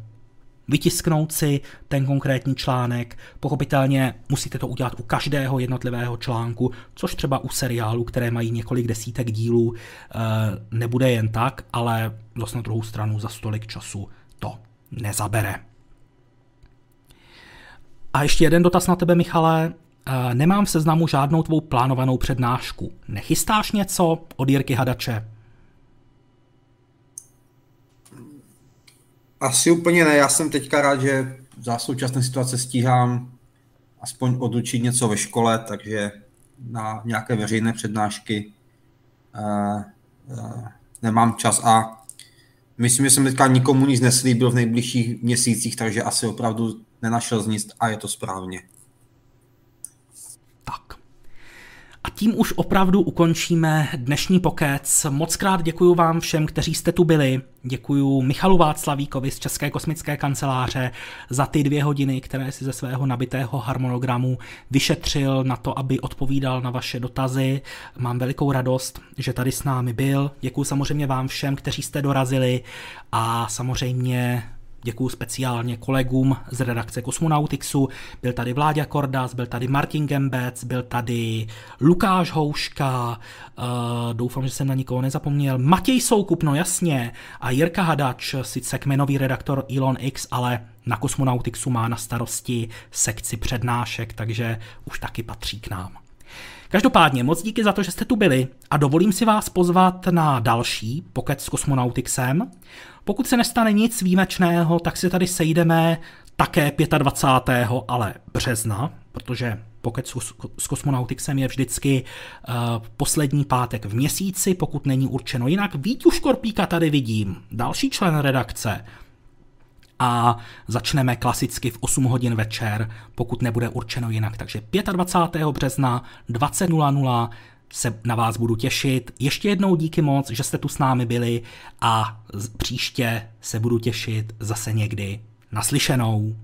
vytisknout si ten konkrétní článek. Pochopitelně musíte to udělat u každého jednotlivého článku, což třeba u seriálu, které mají několik desítek dílů, eh, nebude jen tak, ale zase na druhou stranu za stolik času to nezabere. A ještě jeden dotaz na tebe, Michale. Nemám v seznamu žádnou tvou plánovanou přednášku. Nechystáš něco od Jirky Hadače? Asi úplně ne, já jsem teďka rád, že za současné situace stíhám aspoň odučit něco ve škole, takže na nějaké veřejné přednášky uh, uh, nemám čas a myslím, že jsem teďka nikomu nic neslíbil v nejbližších měsících, takže asi opravdu nenašel z nic a je to správně. A tím už opravdu ukončíme dnešní pokec. Moc krát děkuji vám všem, kteří jste tu byli. Děkuji Michalu Václavíkovi z České kosmické kanceláře za ty dvě hodiny, které si ze svého nabitého harmonogramu vyšetřil na to, aby odpovídal na vaše dotazy. Mám velikou radost, že tady s námi byl. Děkuji samozřejmě vám všem, kteří jste dorazili a samozřejmě Děkuji speciálně kolegům z redakce Kosmonautixu. Byl tady Vláďa Kordas, byl tady Martin Gembec, byl tady Lukáš Houška, uh, doufám, že jsem na nikoho nezapomněl, Matěj Soukup, no jasně, a Jirka Hadač, sice kmenový redaktor Elon X, ale na Kosmonautixu má na starosti sekci přednášek, takže už taky patří k nám. Každopádně moc díky za to, že jste tu byli a dovolím si vás pozvat na další pokec s Kosmonautixem. Pokud se nestane nic výjimečného, tak si tady sejdeme také 25. ale března, protože pokud s kosmonautixem je vždycky uh, poslední pátek v měsíci, pokud není určeno jinak. Víťu Škorpíka tady vidím, další člen redakce. A začneme klasicky v 8 hodin večer, pokud nebude určeno jinak. Takže 25. března 20.00 se na vás budu těšit. Ještě jednou díky moc, že jste tu s námi byli a příště se budu těšit zase někdy naslyšenou.